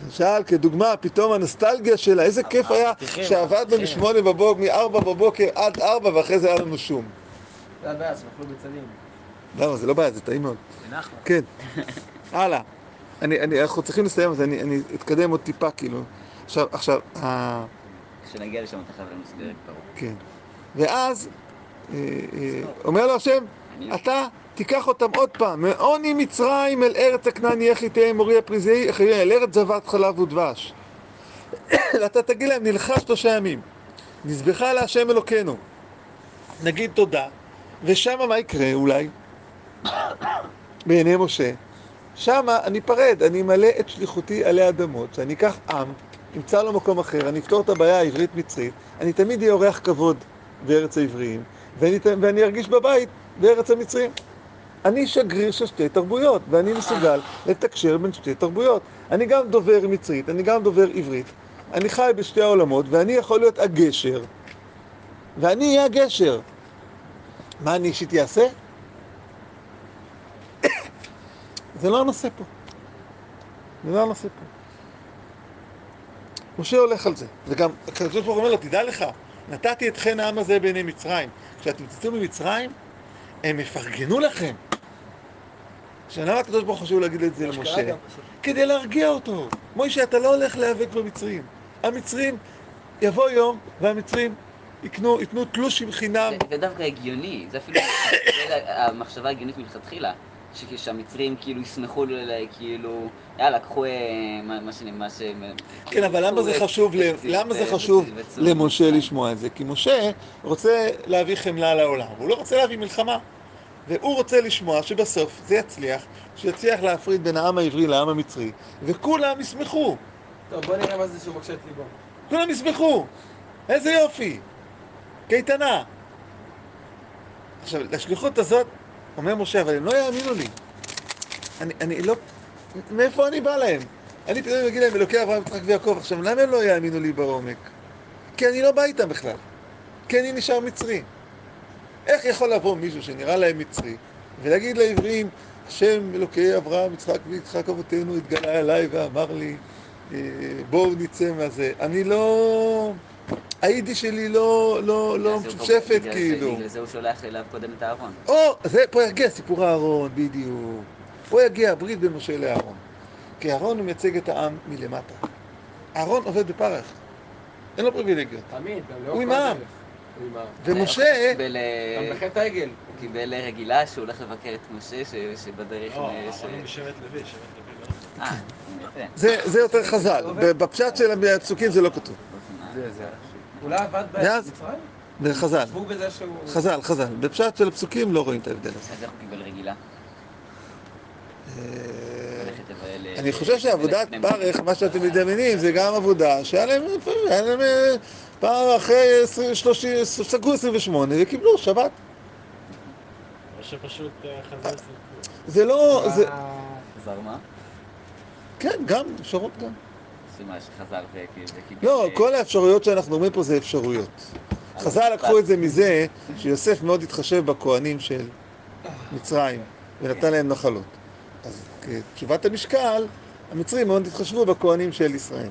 למשל, כדוגמה, פתאום הנוסטלגיה שלה, איזה כיף היה כן, שעבדנו. משמונה בבוקר, מארבע בבוקר עד ארבע, ואחרי זה היה לנו שום. זה הבעיה, שאנחנו בצלים. למה? זה לא בעיה, זה טעים מאוד. כן. הלאה. אני, אני, אנחנו צריכים לסיים, אז אני, אני אתקדם עוד טיפה, כאילו. עכשיו, עכשיו, ה... כשנגיע לשם אתה חייב לנו סדרת פרעה. כן. ואז, אה, אה, אומר לו השם, אתה תיקח אותם עוד פעם, מעוני מצרים אל ארץ הכנעני איך יתהיה מורי הפריזי, אל ארץ זבת חלב ודבש. אתה תגיד להם, נלחש שלושה ימים, נזבחה להשם אלוקינו. נגיד תודה, ושמה מה יקרה אולי? בעיני משה. שמה אני אפרד, אני אמלא את שליחותי עלי אדמות, שאני אקח עם, אמצא לו מקום אחר, אני אפתור את הבעיה העברית-מצרית, אני תמיד אהיה אורח כבוד בארץ העבריים, ואני, ואני ארגיש בבית בארץ המצרים. אני שגריר של שתי תרבויות, ואני מסוגל לתקשר בין שתי תרבויות. אני גם דובר מצרית, אני גם דובר עברית, אני חי בשתי העולמות, ואני יכול להיות הגשר, ואני אהיה הגשר. מה אני אישית אעשה? זה לא הנושא פה. זה לא הנושא פה. משה הולך על זה, וגם הקדוש ברוך הוא אומר לו, תדע לך, נתתי את חן העם הזה בעיני מצרים. כשאתם תצאו ממצרים, הם יפרגנו לכם. עכשיו, למה הקדוש ברוך הוא חשוב להגיד את זה למשה? כדי להרגיע אותו. מוישה, אתה לא הולך להיאבק במצרים. המצרים, יבוא יום, והמצרים יקנו, ייתנו תלושים חינם. זה- זה דווקא הגיוני, זה אפילו זה המחשבה ההגיונית מלכתחילה, שכשהמצרים כאילו ישמחו, כאילו, יאללה, קחו אה, מה מה שנ- מה ש... כן, אבל למה זה חשוב, ל- למה זה חשוב למשה לשמוע את זה? כי משה רוצה להביא חמלה לעולם, הוא לא רוצה להביא מלחמה. והוא רוצה לשמוע שבסוף זה יצליח, שיצליח להפריד בין העם העברי לעם המצרי, וכולם ישמחו. טוב, בוא נראה מה זה שהוא מקשה את ליבו. כולם ישמחו. איזה יופי. קייטנה. עכשיו, לשליחות הזאת, אומר משה, אבל הם לא יאמינו לי. אני, אני לא... מאיפה אני בא להם? אני פתאום אגיד להם, אלוקי אברהם, יצחק ויעקב. עכשיו, למה הם לא יאמינו לי בעומק? כי אני לא בא איתם בכלל. כי אני נשאר מצרי. איך יכול לבוא מישהו שנראה להם מצרי, ולהגיד לעברים, השם אלוקי אברהם, יצחק ויצחק אבותינו התגלה אליי ואמר לי, אה, בואו נצא מהזה. אני לא... היידיש שלי לא, לא, לא משופשפת כאילו. בגלל זה הוא שולח אליו קודם את אהרון. או, זה, פה יגיע סיפור אהרון, בדיוק. פה יגיע הברית בין משה לאהרון. כי אהרון הוא מייצג את העם מלמטה. אהרון עובד בפרך. אין לו פריבילגיות. תמיד, גם לאורך הוא עם העם. ומשה, הוא קיבל, אה, גם בחטא העגל. הוא קיבל אה, רגילה שהוא הולך לבקר את משה, ש- שבדרך... לא, אה, אבל הוא משבט לוי, שבט לוי לא. אה, זה יותר חז"ל. בפשט של הפסוקים זה לא כתוב. זה, זה. אולי עבד במצרים? בחז"ל. ישבו בזה שהוא... חז"ל, חז"ל. בפשט של הפסוקים לא רואים את ההבדל הזה. אז איך הוא קיבל רגילה? אה, אה, אני חושב שעבודת פרך, מה שאתם מדמיינים, זה גם עבודה שהיה להם, אה, פעם אחרי 20, 30, סגרו 28 וקיבלו שבת. או שפשוט חזר סיפור. זה לא, זה, חזר מה? כן, גם, אפשרות גם. שמה שחזר וכי- וקיבל... לא, כל האפשרויות שאנחנו אומרים פה זה אפשרויות. חז"ל לקחו את זה מזה שיוסף מאוד התחשב בכהנים של מצרים ונתן להם נחלות. אז כתשובת המשקל, המצרים מאוד התחשבו בכהנים של ישראל.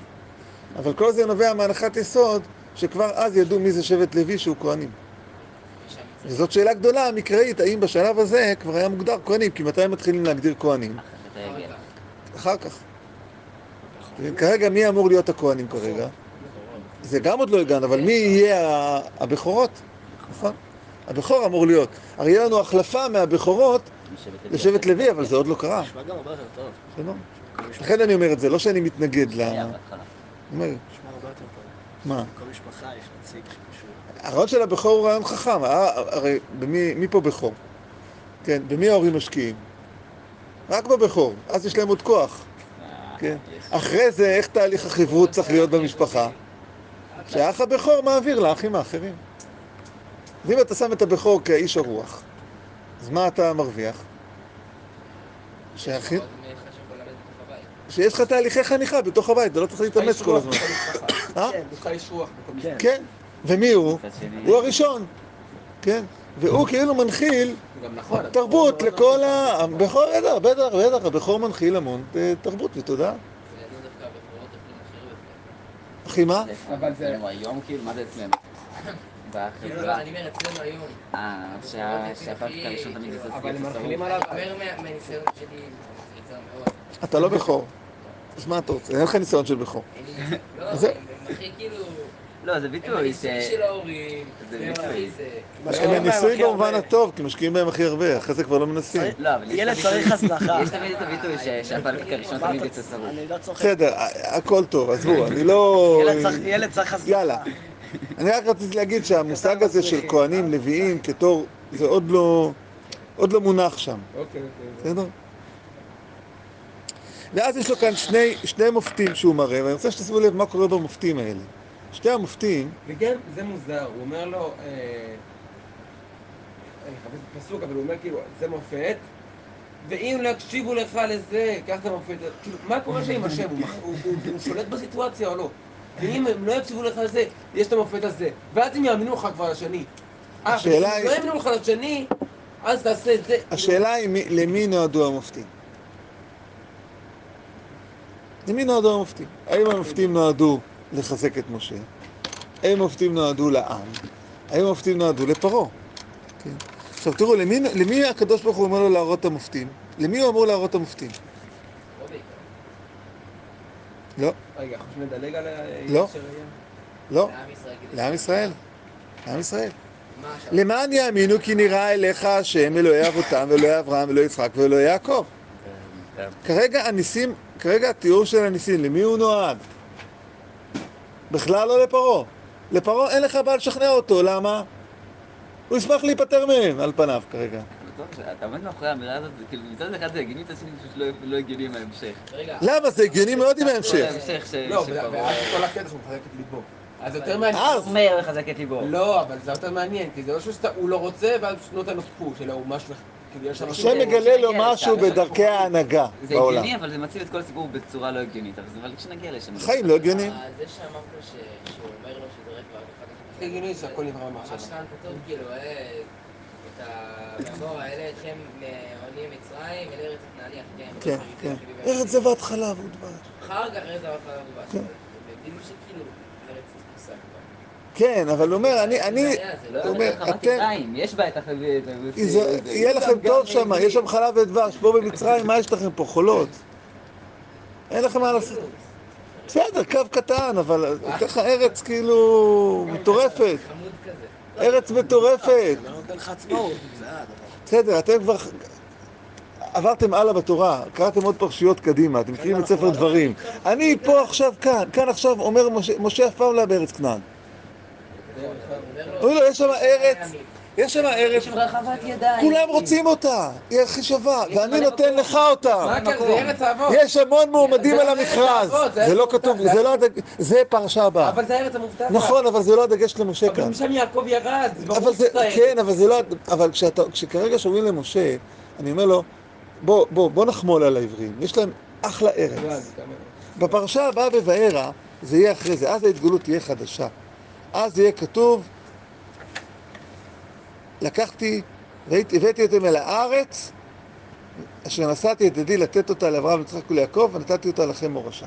אבל כל זה נובע מהנחת יסוד שכבר אז ידעו מי זה שבט לוי שהוא כהנים. וזאת שאלה גדולה, מקראית, האם בשלב הזה כבר היה מוגדר כהנים? כי מתי מתחילים להגדיר כהנים? אחר כך. כרגע מי אמור להיות הכהנים כרגע? זה גם עוד לא הגענו, אבל מי יהיה הבכורות? נכון. הבכור אמור להיות. הרי יהיה לנו החלפה מהבכורות. לשבט לוי, אבל זה עוד לא קרה. נשמע גם הרבה יותר טוב. זה. לכן אני אומר את זה, לא שאני מתנגד ל... מה? כל משפחה יש נציג שקשור. הרעיון של הבכור הוא רעיון חכם. אה, הרי במי מי פה בכור? כן, במי ההורים משקיעים? רק בבכור, אז יש להם עוד כוח. כן. אחרי זה, איך תהליך החברות צריך להיות במשפחה? שהאח הבכור מעביר לאחים האחרים. אז אם אתה שם את הבכור כאיש הרוח, אז מה אתה מרוויח? שהאחים... שיש לך תהליכי חניכה בתוך הבית, אתה לא צריך להתאמץ כל הזמן. אה? כן, משפחה. כן. ומי הוא? הוא הראשון. כן. והוא כאילו מנחיל נכון. תרבות מאוד לכל נכון. ה... הבכור, בטח, בטח, בטח, הבכור מנחיל המון אה, תרבות אחרת. אחי, מה? אבל זה- היום כאילו, מה זה אצלנו? כאילו, לא, בחברה. אני אומר אצלנו היום. אה, שה- שהפרק הראשון תמיד זה אבל הם סביב מנחילים הסרוב. עליו... אני אומר מה- מהניסיון שלי, זה מאוד. אתה לא בכור. אז מה אתה רוצה? אין לך ניסיון של בכור. אין לי- לא, הם הכי כאילו... לא, זה ביטוי ש... של ההורים. זה ביטוי. זה. הם ניסוי הכי במובן. הטוב, כי משקיעים בהם הכי הרבה, אחרי זה כבר לא מנסים. לא, אבל יש ילד צריך הזנחה. יש תמיד את הביטוי ש- שהפרק הראשון תמיד יוצא שרוף. אני לא. בסדר, הכל טוב, עזבו, אני לא... ילד צריך- ילד צריך הזנחה. יאללה. אני רק רציתי להגיד שהמושג הזה של כהנים, לוויים, כתור, זה עוד לא... עוד לא מונח שם, אוקיי, אוקיי. בסדר? ואז יש לו כאן שני, שני מופתים שהוא מראה, ואני רוצה שתשימו לב מה קורה במופתים האלה. שתי המופתים, וגם זה מוזר, הוא אומר לו, אה, אני מחפש את הפסוק, אבל הוא אומר כאילו, זה מופת, ואם לא יקשיבו לך לזה, קח את המופת, כאילו, מה קורה שם עם השם? הוא, הוא, הוא, הוא שולט בסיטואציה או לא? ואם הם לא יקשיבו לך לזה, יש את המופת הזה, ואז הם יאמינו לך כבר לשני. אה, השאלה היא- לא יאמינו לך לשני, אז תעשה את זה. השאלה היא מי- למי נועדו המופתים. למי נועדו המופתים? האם המופתים נועדו לחזק את משה? האם המופתים נועדו לעם? האם המופתים נועדו לפרעה? כן. עכשיו תראו, למי, למי הקדוש ברוך הוא אומר לו להראות את המופתים? למי הוא אמור להראות את המופתים? לא. לא, רגע, אנחנו לדלג על ה... לא. לא, לעם ישראל. כדי לעם ישראל. לעם ישראל. למען יאמינו כי נראה אליך השם אלוהי אבותם ואלוהי אברהם ואלוהי יצחק ואלוהי יעקב. כן. כרגע הניסים, כרגע התיאור של הניסים, למי הוא נועד? בכלל לא לפרעה. לפרעה אין לך בעיה לשכנע אותו, למה? הוא ישמח להיפטר מהם, על פניו כרגע. אתה עומד מאחורי האמירה הזאת, זה כאילו מצד אחד זה הגיוני, מצד שני זה פשוט לא- לא הגיוני עם ההמשך. למה? זה הגיוני מאוד עם ההמשך. ההמשך. לא, שפרעה- ואז כל הקטע שהוא מחזק את ליבו. אז יותר מעניין. אז, אומר לחזק את ליבו. לא, אבל זה יותר מעניין, כי זה לא שהוא לא רוצה, ואז הוא נותן לו פוש, אלא הוא משהו... כאילו. השם מגלה לו משהו בדרכי ההנהגה זה בעולם. הגיוני, אבל זה מציב את כל הסיפור בצורה לא הגיונית. אבל זה- כשנגיע לשם... חיים לא הגיוניים. אה, זה שאמרת שהוא אומר לו שזה רק ואחר כך... זה הגיוני שהכל נברא ממש במחשבה. כאן כתוב כאילו, אה, את ה... ואמור האלה אתכם מעוני מצרים אל ארץ הכנעני אחריהם. כן, כן. ארץ זבת חלב ודבש. אחר כך ארץ זבת חלב ובש. כן. שכאילו כבר. כן, אבל הוא אומר, אני, אני, לא הוא אומר, אתם, יש בה את החבית. יהיה לכם טוב שם, יש שם חלב ודבש, פה במצרים, מה יש לכם פה? חולות. אין לכם מה לעשות. בסדר, קו קטן, אבל נותן לך ארץ כאילו מטורפת. ארץ מטורפת. בסדר, אתם כבר עברתם הלאה בתורה, קראתם עוד פרשיות קדימה, אתם מכירים את ספר דברים. אני פה עכשיו כאן, כאן עכשיו אומר משה, אף פעם לא בארץ כנען. לו, יש שם ארץ, יש שם ארץ. כולם רוצים אותה, היא הכי שווה, ואני נותן. לך אותה. יש המון מועמדים על ארץ המכרז, זה לא כתוב. זה לא הדג... זה פרשה הבאה. אבל זה הארץ המובטחת. נכון, אבל זה לא הדגש למשה אבל כאן. משם יעקב ירד. ברור אבל זה, שזה. כן, אבל זה לא, אבל כשכרגע שאומרים למשה, אני אומר לו, בוא, בוא, בוא נחמול על העברים, יש להם אחלה לא, ארץ. גם- בפרשה הבאה בבארה, זה יהיה אחרי זה, אז ההתגלות תהיה חדשה. אז יהיה כתוב, לקחתי, ראיתי, הבאתי אותם אל הארץ, אשר נשאתי את ידי לתת אותה לאברהם, ליצחק וליעקב, ונתתי אותה לכם מורשה.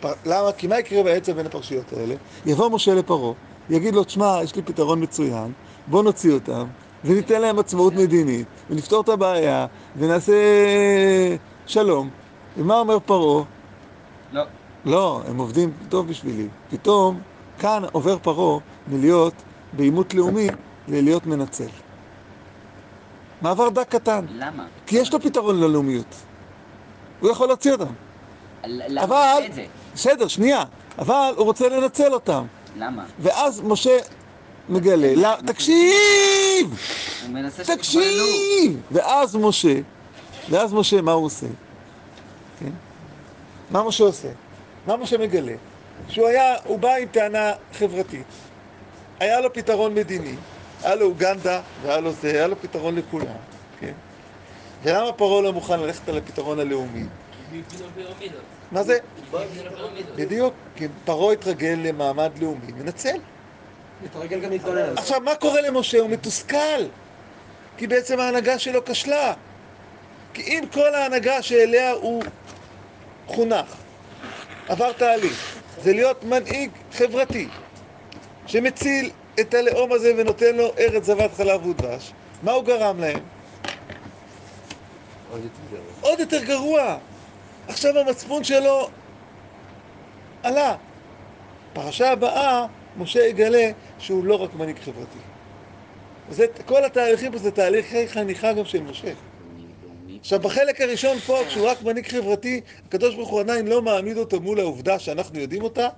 פר... למה? כי מה יקרה באמצע בין הפרשיות האלה? יבוא משה לפרעה, יגיד לו, תשמע, יש לי פתרון מצוין, בוא נוציא אותם, וניתן להם עצמאות מדינית, ונפתור את הבעיה, ונעשה שלום. ומה אומר פרעה? לא. לא, הם עובדים טוב בשבילי. פתאום, כאן עובר פרעה מלהיות בעימות לאומי ללהיות מנצל. מעבר דק קטן, למה? כי יש לו פתרון ללאומיות. הוא יכול להוציא אותם. למה אבל- זה? בסדר, שנייה, אבל הוא רוצה לנצל אותם. למה? ואז משה מגלה, לא, תקשיב! תקשיב! ואז משה, ואז משה, מה הוא עושה? כן? מה משה עושה? מה משה מגלה? שהוא היה, הוא בא עם טענה חברתית. היה לו פתרון מדיני, היה לו אוגנדה, והיה לו זה, היה לו פתרון לכולם, כן? ולמה פרעה לא מוכן ללכת על הפתרון הלאומי? מה זה? בדיוק, כי פרעה התרגל למעמד לאומי, מנצל. מתרגל גם זה. עכשיו, מה קורה למשה? הוא מתוסכל. כי בעצם ההנהגה שלו כשלה. כי אם כל ההנהגה שאליה הוא חונך, עבר תהליך, זה להיות מנהיג חברתי, שמציל את הלאום הזה ונותן לו ארץ זבת חלב ודבש, מה הוא גרם להם? עוד יותר גרוע. עוד יותר גרוע. עכשיו המצפון שלו עלה. פרשה הבאה, משה יגלה שהוא לא רק מנהיג חברתי. זה, כל התהליכים פה זה תהליכי חניכה גם של משה. עכשיו, בחלק הראשון פה, כשהוא רק מנהיג חברתי, הקדוש ברוך הוא עדיין לא מעמיד אותו מול העובדה שאנחנו יודעים אותה,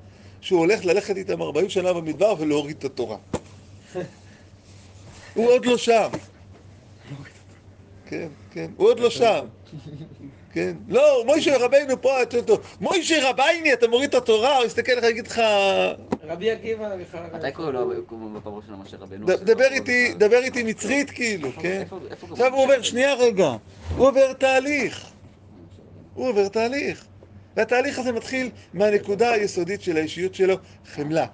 שהוא הולך ללכת איתם 40 שנה במדבר ולהוריד את התורה. הוא עוד לא שם. כן, כן, הוא עוד לא שם. כן, לא, מוישה רבינו פה, אתה יודע, מוישה רבייני, אתה מוריד את התורה, הוא יסתכל לך, יגיד לך, רבי עקיבא. מתי קוראים לו בפרעה של משה רבנו? ד- דבר איתי, דבר איתי מצרית כאילו, כן? עכשיו הוא? אומר, שנייה רגע, הוא עובר תהליך, הוא עובר תהליך. והתהליך הזה מתחיל מהנקודה היסודית של האישיות שלו, חמלה.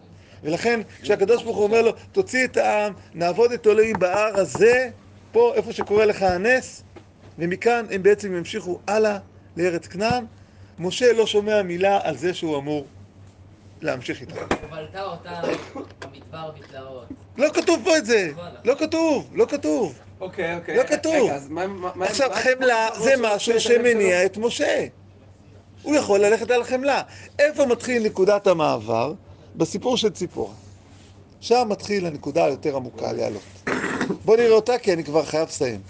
ולכן, כשהקדוש ברוך הוא אומר לו, תוציא את העם, נעבוד את אלוהים בהר הזה, פה, איפה שקורה לך הנס, ומכאן הם בעצם ימשיכו הלאה לארץ כנען. משה לא שומע מילה על זה שהוא אמור להמשיך איתם. ובלטה אותה במדבר בתלאות. לא כתוב פה את זה, לא כתוב, לא כתוב. אוקיי, אוקיי. לא כתוב. עכשיו, חמלה זה מה- משהו שמניע את משה. הוא יכול ללכת על חמלה. איפה מתחיל נקודת המעבר? בסיפור של ציפורה. שם מתחיל הנקודה היותר עמוקה לעלות. בוא נראה אותה, כי אני כבר חייב לסיים.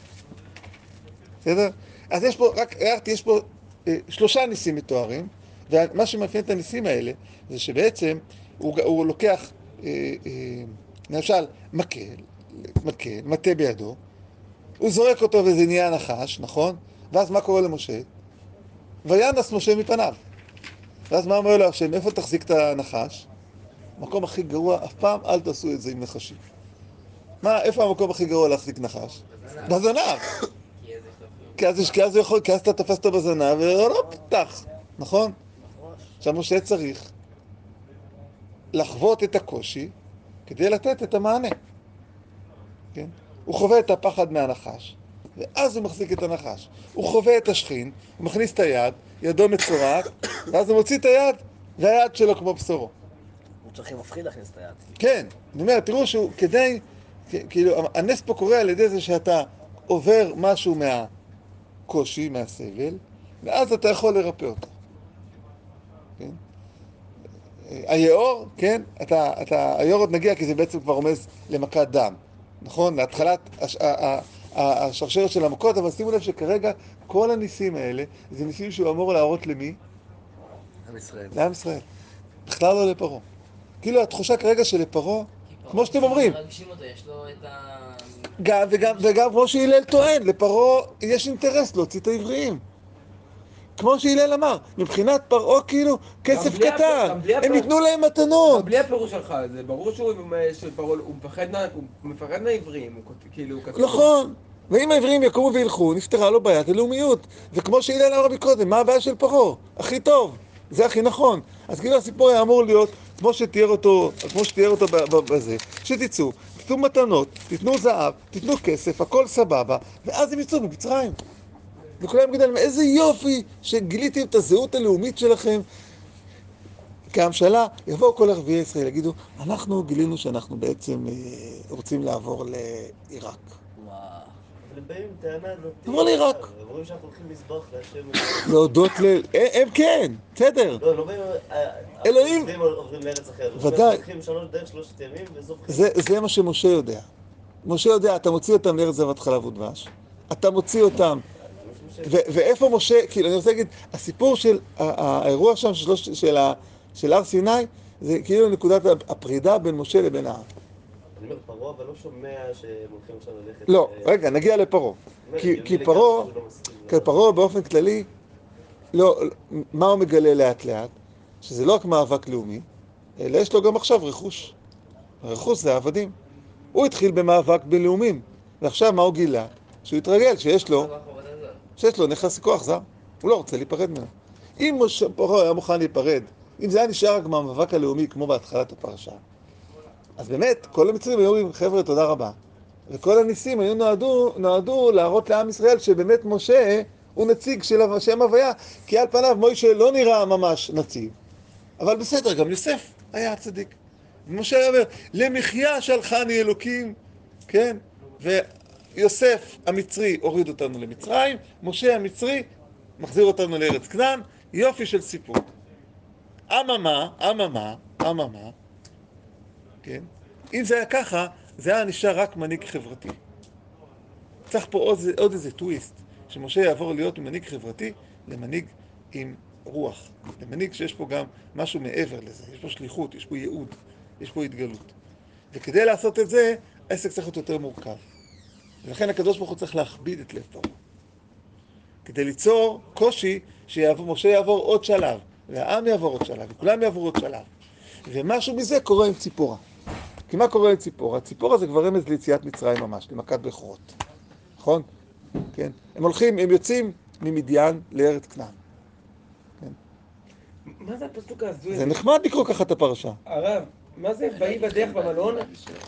בסדר? אז יש פה, רק הערתי, יש פה אה, שלושה ניסים מתוארים, ומה שמאפיין את הניסים האלה, זה שבעצם הוא, הוא לוקח, אה, אה, למשל, מקל, מקל, מטה בידו, הוא זורק אותו וזה נהיה נחש, נכון? ואז מה קורה למשה? וינס משה מפניו. ואז מה אומר לו השם? איפה תחזיק את הנחש? המקום הכי גרוע, אף פעם אל תעשו את זה עם נחשים. מה, איפה המקום הכי גרוע להחזיק נחש? בזנב. כי אז, כי אז הוא יכול, כי אז אתה תופס אותו בזנב ולא פתח, נכון? עכשיו משה צריך לחוות את הקושי כדי לתת את המענה. כן? הוא חווה את הפחד מהנחש, ואז הוא מחזיק את הנחש. הוא חווה את השכין, הוא מכניס את היד, ידו מצורעת, ואז הוא מוציא את היד, והיד שלו כמו בשורו. הוא צריך עם מפחיד להכניס את היד. כן, אני אומר, תראו שהוא כדי, כאילו, הנס פה קורה על ידי זה שאתה עובר משהו מהקושי, מהסבל, ואז אתה יכול לרפא אותו. כן? היאור, כן, אתה, אתה, היאור עוד נגיע כי זה בעצם כבר רומז למכת דם, נכון? להתחלת הש, ה, ה, ה, השרשרת של המכות, אבל שימו לב שכרגע כל הניסים האלה, זה ניסים שהוא אמור להראות למי? עם ישראל. לעם ישראל. בכלל לא לפרעה. כאילו התחושה כרגע שלפרעה, כמו שאתם אומרים, מרגשים אותו, יש לו את ה... גם, וגם, וגם כמו שהלל טוען, לפרעה יש אינטרס להוציא את העבריים. כמו שהלל אמר, מבחינת פרעה כאילו כסף קטן, בלי הם ייתנו להם מתנות. בלי הפירוש שלך, זה ברור שהוא שפרעה- הוא מפחד מפחד מהעבריים, הוא כאילו, הוא כתוב. נכון. ואם העבריים יקומו וילכו, נפתרה לו בעיית הלאומיות. וכמו שהלל אמר מקודם, מה הבעיה של פרעה? הכי טוב, זה הכי נכון. אז כאילו הסיפור היה אמור להיות, כמו שתיאר אותו, כמו שתיאר אותו בזה, שתצאו, תיתנו מתנות, תיתנו זהב, תיתנו כסף, הכל סבבה, ואז הם יצאו ממצרים. וכולם יגידו להם, איזה יופי שגיליתם את הזהות הלאומית שלכם. כהמשלה, יבואו כל ערביי ישראל, יגידו, אנחנו גילינו שאנחנו בעצם אה, רוצים לעבור לעיראק. וואו. אבל הם באים עם טענה דתית. אמרו לי רק. הם רואים שאנחנו הולכים מזבח להשם. להודות ל... הם, הם כן, בסדר. לא, לא באים... אה, אלוהים. הערבים עוברים לארץ אחרת. ודאי. הולכים שלוש דרך שלושת ימים וזוכרים. זה, מה שמשה יודע. משה יודע, אתה מוציא אותם לארץ זבת חלב ודבש. אתה מוציא אותם. ואיפה משה, כאילו, אני רוצה להגיד, הסיפור של האירוע שם של הר סיני, זה כאילו נקודת הפרידה בין משה לבין העם. אני אומר, פרעה אבל לא שומע שהם הולכים עכשיו ללכת... לא, אה, רגע, נגיע לפרעה. כי, פרעה, לא פרעה באופן כללי, לא, מה הוא מגלה לאט לאט? שזה לא רק מאבק לאומי, אלא יש לו גם עכשיו רכוש. הרכוש זה העבדים. הוא התחיל במאבק בינלאומים, ועכשיו מה הוא גילה? שהוא התרגל, שיש לו, שיש לו נכס כוח זר. הוא לא רוצה להיפרד ממנו. אם משה פרעה היה מוכן להיפרד, אם זה היה נשאר רק מהמאבק הלאומי כמו בהתחלת הפרשה, אז באמת, כל המצרים היו אומרים, חבר'ה, תודה רבה. וכל הניסים היו נועדו, נועדו להראות לעם ישראל שבאמת משה הוא נציג של השם הוויה, כי על פניו מוישה לא נראה ממש נציג. אבל בסדר, גם יוסף היה צדיק. ומשה היה אומר, למחיה שלחני אלוקים, כן? ויוסף המצרי הוריד אותנו למצרים, משה המצרי מחזיר אותנו לארץ כנען, יופי של סיפור. אממה, אממה, אממה, כן? אם זה היה ככה, זה היה נשאר רק מנהיג חברתי. צריך פה עוד, עוד איזה טוויסט, שמשה יעבור להיות ממנהיג חברתי למנהיג עם רוח, למנהיג שיש פה גם משהו מעבר לזה, יש פה שליחות, יש פה ייעוד, יש פה התגלות. וכדי לעשות את זה, העסק צריך להיות יותר מורכב. ולכן הקדוש ברוך הוא צריך להכביד את לב פרעה. כדי ליצור קושי שמשה יעבור עוד שלב, והעם יעבור עוד שלב, וכולם יעברו עוד שלב. ומשהו מזה קורה עם ציפורה. כי מה קורה עם ציפורה? ציפורה זה כבר רמז ליציאת מצרים ממש, למכת בכורות. נכון? כן? הם הולכים, הם יוצאים ממדיין לארץ כנען. מה זה הפסוק ההזוי זה הזה? נחמד לקרוא ככה את הפרשה. הרב, מה זה ויהי בדרך במלון?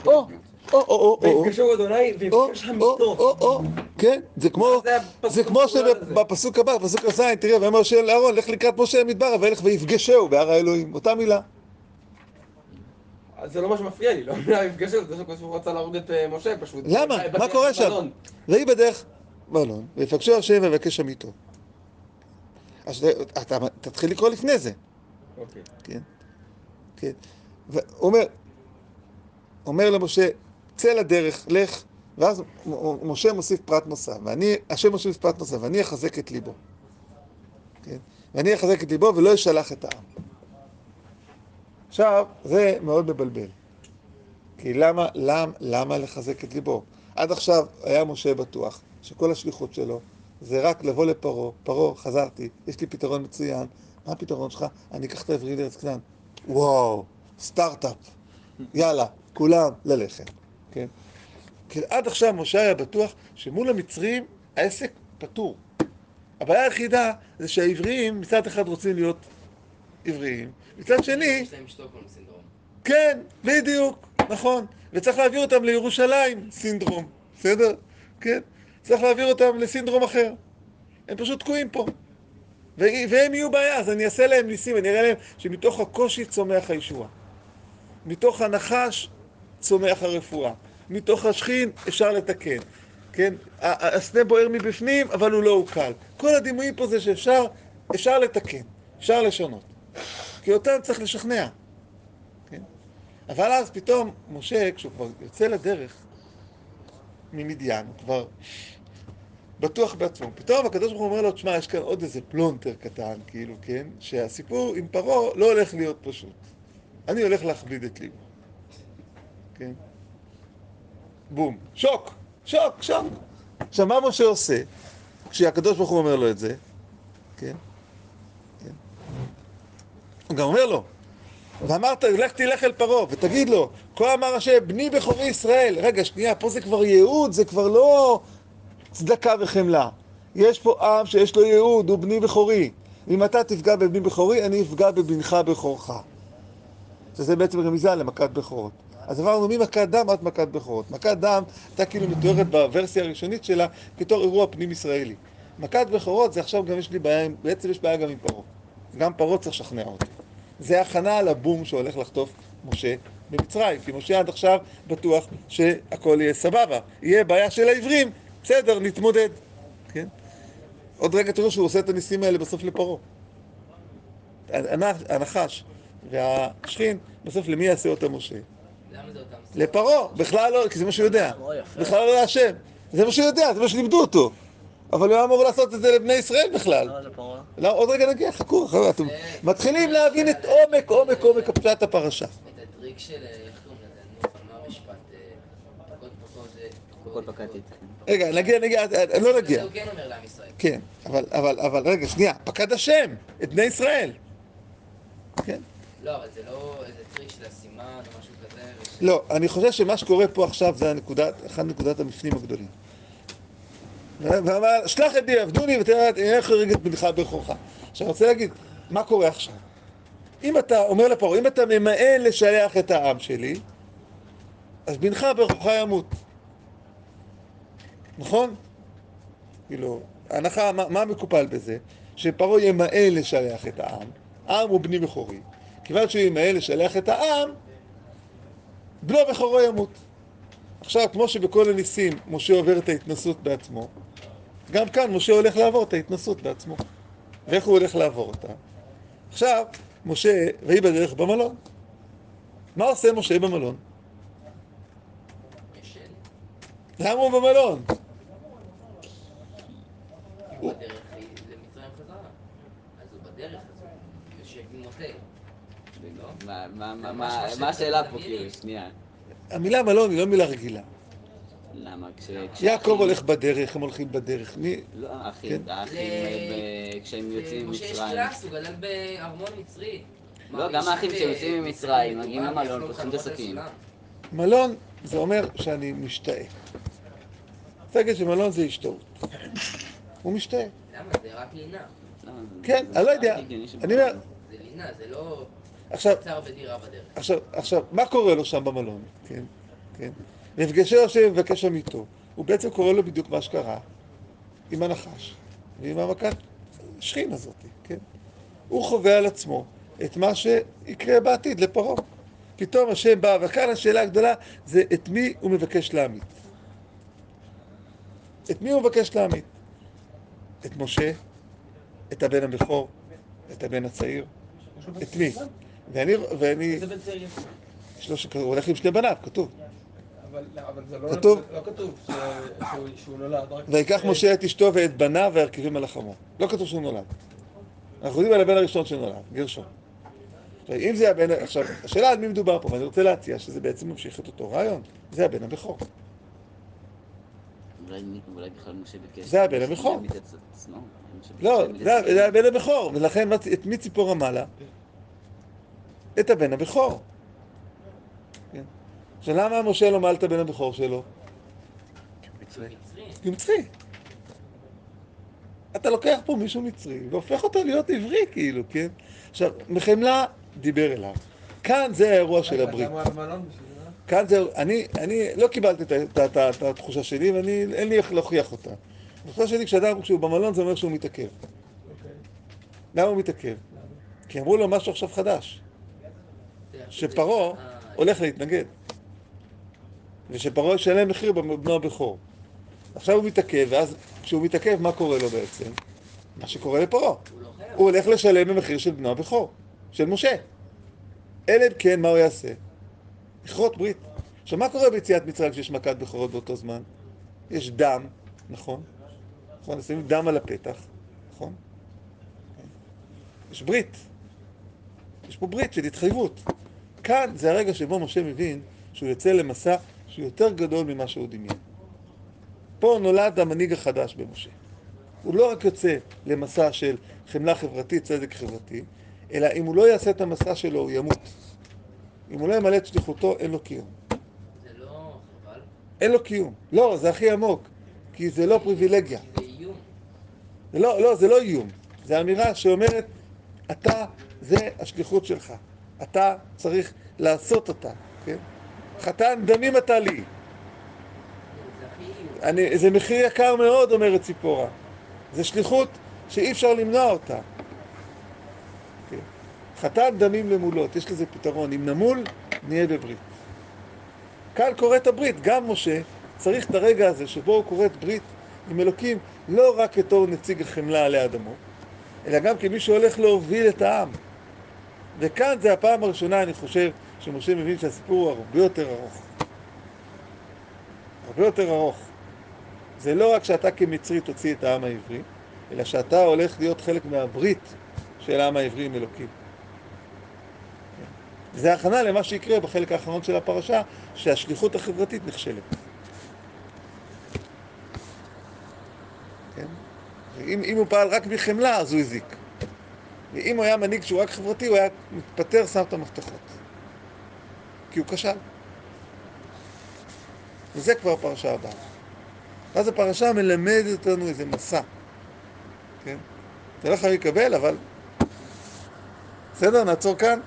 או, או, או, או, או, ויפגשו אדוני ויפגש שם או. או, או, כן, זה כמו, זה כמו הזה? שבפסוק הבא, בפסוק הז', תראה, ויאמר משה לאהרון, לך לקראת משה במדבר, וילך ויפגשהו בהר האלוהים, אותה מילה. אז זה לא מה שמפריע לי, לא המילה ויפגשו, זה שקדוש ברוך הוא רצה להרוג את אה, משה פשוט. למה? בדרך מה קורה שם? ויהי בדרך מלון, ויפגשו השם ויבקש שם איתו. אז אתה תתחיל לקרוא לפני זה, אוקיי. כן? כן. והוא אומר, למשה, צא לדרך, לך, ואז משה מוסיף פרט נוסף, ואני, השם מוסיף פרט נוסף, ואני אחזק את ליבו. כן? ואני אחזק את ליבו ולא אשלח את העם. עכשיו, זה מאוד מבלבל. כי למה, למה, למה לחזק את ליבו? עד עכשיו היה משה בטוח שכל השליחות שלו זה רק לבוא לפרעה, פרעה, חזרתי, יש לי פתרון מצוין. מה הפתרון שלך? אני אקח את העברי לארץ כנען. וואו, סטארט-אפ. יאללה, כולם ללכת. כן? כי עד עכשיו משה היה בטוח שמול המצרים העסק פטור. הבעיה היחידה זה שהעבריים מצד אחד רוצים להיות עבריים, מצד שני, יש להם שטוקהולם סינדרום. כן, בדיוק, נכון. וצריך להעביר אותם לירושלים, סינדרום, בסדר? כן? צריך להעביר אותם לסינדרום אחר. הם פשוט תקועים פה. והם יהיו בעיה, אז אני אעשה להם ניסים, אני אראה להם שמתוך הקושי צומח הישועה. מתוך הנחש צומח הרפואה. מתוך השכין אפשר לתקן. כן? הסנה בוער מבפנים, אבל הוא לא עוקל. כל הדימויים פה זה שאפשר אפשר לתקן, אפשר לשנות. כי אותם צריך לשכנע. כן? אבל אז פתאום משה, כשהוא כבר יוצא לדרך ממדיין, הוא כבר בטוח בעצמו. פתאום הקדוש ברוך הוא אומר לו, תשמע, יש כאן עוד איזה פלונטר קטן, כאילו, כן? שהסיפור עם פרעה לא הולך להיות פשוט. אני הולך להכביד את ליבו. כן? בום. שוק! שוק! שוק! עכשיו, מה משה עושה? כשהקדוש ברוך הוא אומר לו את זה, כן? כן? הוא גם אומר לו, ואמרת, לך תלך אל פרעה, ותגיד לו, כה אמר השם, בני בכורי ישראל. רגע, שנייה, פה זה כבר ייעוד, זה כבר לא צדקה וחמלה. יש פה עם שיש לו ייעוד, הוא בני בכורי. אם אתה תפגע בבני בכורי, אני אפגע בבנך בכורך. שזה בעצם רמיזה למכת בכורות. אז עברנו ממכת דם עד מכת בכורות. מכת דם הייתה כאילו מתוארת בוורסיה הראשונית שלה בתור אירוע פנים ישראלי. מכת בכורות זה עכשיו גם יש לי בעיה, בעצם יש בעיה גם עם פרעה. גם פרעה צריך לשכנע אותי. זה הכנה לבום שהולך לחטוף משה במצרים, כי משה עד עכשיו בטוח שהכל יהיה סבבה. יהיה בעיה של העברים, בסדר, נתמודד. כן? עוד רגע תראו שהוא עושה את הניסים האלה בסוף לפרעה. הנח- הנחש והשכין, בסוף למי יעשה אותם משה? לפרעה, בכלל לא, כי זה מה שהוא יודע. בכלל לא להשם. זה מה שהוא יודע, זה מה שלימדו אותו. אבל הוא היה אמור לעשות את זה לבני ישראל בכלל. לא, עוד רגע נגיע, חכו, אתם מתחילים להבין את עומק, עומק, עומק הפשט הפרשה. את הטריק של, אה, איך קוראים לזה, מה המשפט, אה, פקוד זה... פקוד פקדתי. רגע, נגיע, נגיע, אה, לא נגיע. הוא כן אומר לעם ישראל. כן, אבל, אבל, אבל, רגע, שנייה, פקד השם את בני ישראל. כן? לא, אבל זה לא איזה טריק של הסימן או משהו כזה. לא, אני חושב שמה שקורה פה עכשיו זה הנקודת, אחת נקודת המפנים הגדולים. ואמר, שלח ידי עבדוני ותראה איך הרגת בנך בכורך. עכשיו, אני רוצה להגיד, מה קורה עכשיו? אם אתה אומר לפרעה, אם אתה ממאן לשלח את העם שלי, אז בנך בכורך ימות. נכון? כאילו, ההנחה, מה, מה מקופל בזה? שפרעה ימאן לשלח את העם, העם הוא בני בכורי. כיוון שהוא ימאן לשלח את העם, בנו בכורו ימות. עכשיו, כמו שבכל הניסים משה עובר את ההתנסות בעצמו, גם כאן משה הולך לעבור את ההתנסות בעצמו. ואיך הוא הולך לעבור אותה? עכשיו, משה, ויהי בדרך במלון. מה עושה משה במלון? למה הוא במלון? הוא בדרך למצרים חזרה. אז הוא בדרך, אז הוא יושב עם מוטה. מה- השאלה פה. כאילו, שנייה. המילה מלון היא לא מילה רגילה. למה? כש... יעקב הולך בדרך, הם הולכים בדרך. מי... לא, האחים, כן. האחים, אה, כשהם יוצאים למשה יש ממצרים. קלאס, הוא גדל בארמון מצרי. לא, גם יש האחים ב- כשהם יוצאים ממצרים, מגיעים למלון, פותחים את הסכין. מלון זה אומר שאני משתאה. רוצה להגיד שמלון זה השתאות. הוא משתאה. למה? זה רק לינה. כן, אני לא יודע. אני אומר, זה לינה, זה לא עכשיו. עכשיו, עכשיו, מה קורה לו שם במלון? כן, כן. נפגשו השם ומבקש שם איתו. הוא בעצם קורא לו בדיוק מה שקרה עם הנחש ועם המכת שכין הזאת, כן? הוא חווה על עצמו את מה שיקרה בעתיד לפרעה. פתאום השם בא, וכאן השאלה הגדולה זה את מי הוא מבקש להמית. את מי הוא מבקש להמית? את משה? את הבן הבכור? את הבן הצעיר? את מי? ואני, ואני, איזה בן צעיר יש? שלוש, הוא הולך עם שני בניו, כתוב. אבל אבל זה לא כתוב. לא כתוב ש- שהוא- נולד. ויקח משה את אשתו ואת בניו והרכיבים על החמור. לא כתוב שהוא נולד. אנחנו יודעים על הבן הראשון שנולד, גרשון. אם זה הבן, עכשיו, השאלה על מי מדובר פה, ואני רוצה להציע שזה בעצם ממשיך את אותו רעיון. זה הבן הבכור. זה הבן הבכור. לא, זה, הבן הבכור, ולכן את מי ציפורה מעלה? את הבן הבכור. כן. עכשיו, למה משה לא מעל את הבן הבכור שלו? כי הוא מצרי. אתה לוקח פה מישהו מצרי והופך אותו להיות עברי, כאילו, כן? עכשיו, מחמלה דיבר אליו. כאן זה האירוע של הברית. כאן זה, אני, אני לא קיבלתי את, התחושה שלי ואני, אין לי איך להוכיח אותה. התחושה שלי כשאדם, כשהוא במלון זה אומר שהוא מתעכב. אוקיי. למה הוא מתעכב? כי אמרו לו משהו עכשיו חדש, שפרעה הולך להתנגד. ושפרעה ישלם מחיר בבנו הבכור. עכשיו הוא מתעכב, ואז כשהוא מתעכב, מה קורה לו בעצם? מה שקורה לפרעה. הוא. הוא הולך לשלם במחיר של בנו הבכור, של משה. אלא אם כן, מה הוא יעשה? לכרות ברית. עכשיו, מה קורה ביציאת מצרים כשיש מכת בכורות באותו זמן? יש דם, נכון? נכון, שמים דם על הפתח, נכון? יש ברית. יש פה ברית של התחייבות. כאן זה הרגע שבו משה מבין שהוא יוצא למסע שהוא יותר גדול ממה שהוא דמיין. פה נולד המנהיג החדש במשה. הוא לא רק יוצא למסע של חמלה חברתית, צדק חברתי, אלא אם הוא לא יעשה את המסע שלו, הוא ימות. אם הוא לא ימלא את שליחותו, אין לו קיום. זה לא חבל. אין לו קיום. לא, זה הכי עמוק, כי זה לא פריבילגיה. זה איום. לא, לא, זה לא איום. זה אמירה שאומרת, אתה, זה השליחות שלך. אתה צריך לעשות אותה, כן? חתן דמים אתה לי. אני, זה מחיר יקר מאוד, אומרת ציפורה. זה שליחות שאי אפשר למנוע אותה. כן. חתן דמים למולות, יש לזה פתרון. אם נמול, נהיה בברית. כאן קוראת הברית, גם משה צריך את הרגע הזה שבו הוא קוראת ברית עם אלוקים, לא רק בתור נציג החמלה עלי אדמות, אלא גם כמי שהולך להוביל את העם. וכאן זה הפעם הראשונה, אני חושב, שמשה מבין שהסיפור הוא הרבה יותר ארוך. הרבה יותר ארוך. זה לא רק שאתה כמצרי תוציא את העם העברי, אלא שאתה הולך להיות חלק מהברית של העם העברי עם אלוקים. זה הכנה למה שיקרה בחלק האחרון של הפרשה, שהשליחות החברתית נכשלת. כן? ואם אם הוא פעל רק מחמלה, אז הוא הזיק. ואם הוא היה מנהיג שהוא רק חברתי, הוא היה מתפטר, שם את המפתחות. כי הוא כשל. וזה כבר הפרשה הבאה. ואז הפרשה מלמדת אותנו איזה מסע. כן? אתה לא חייב לקבל, אבל... בסדר, נעצור כאן.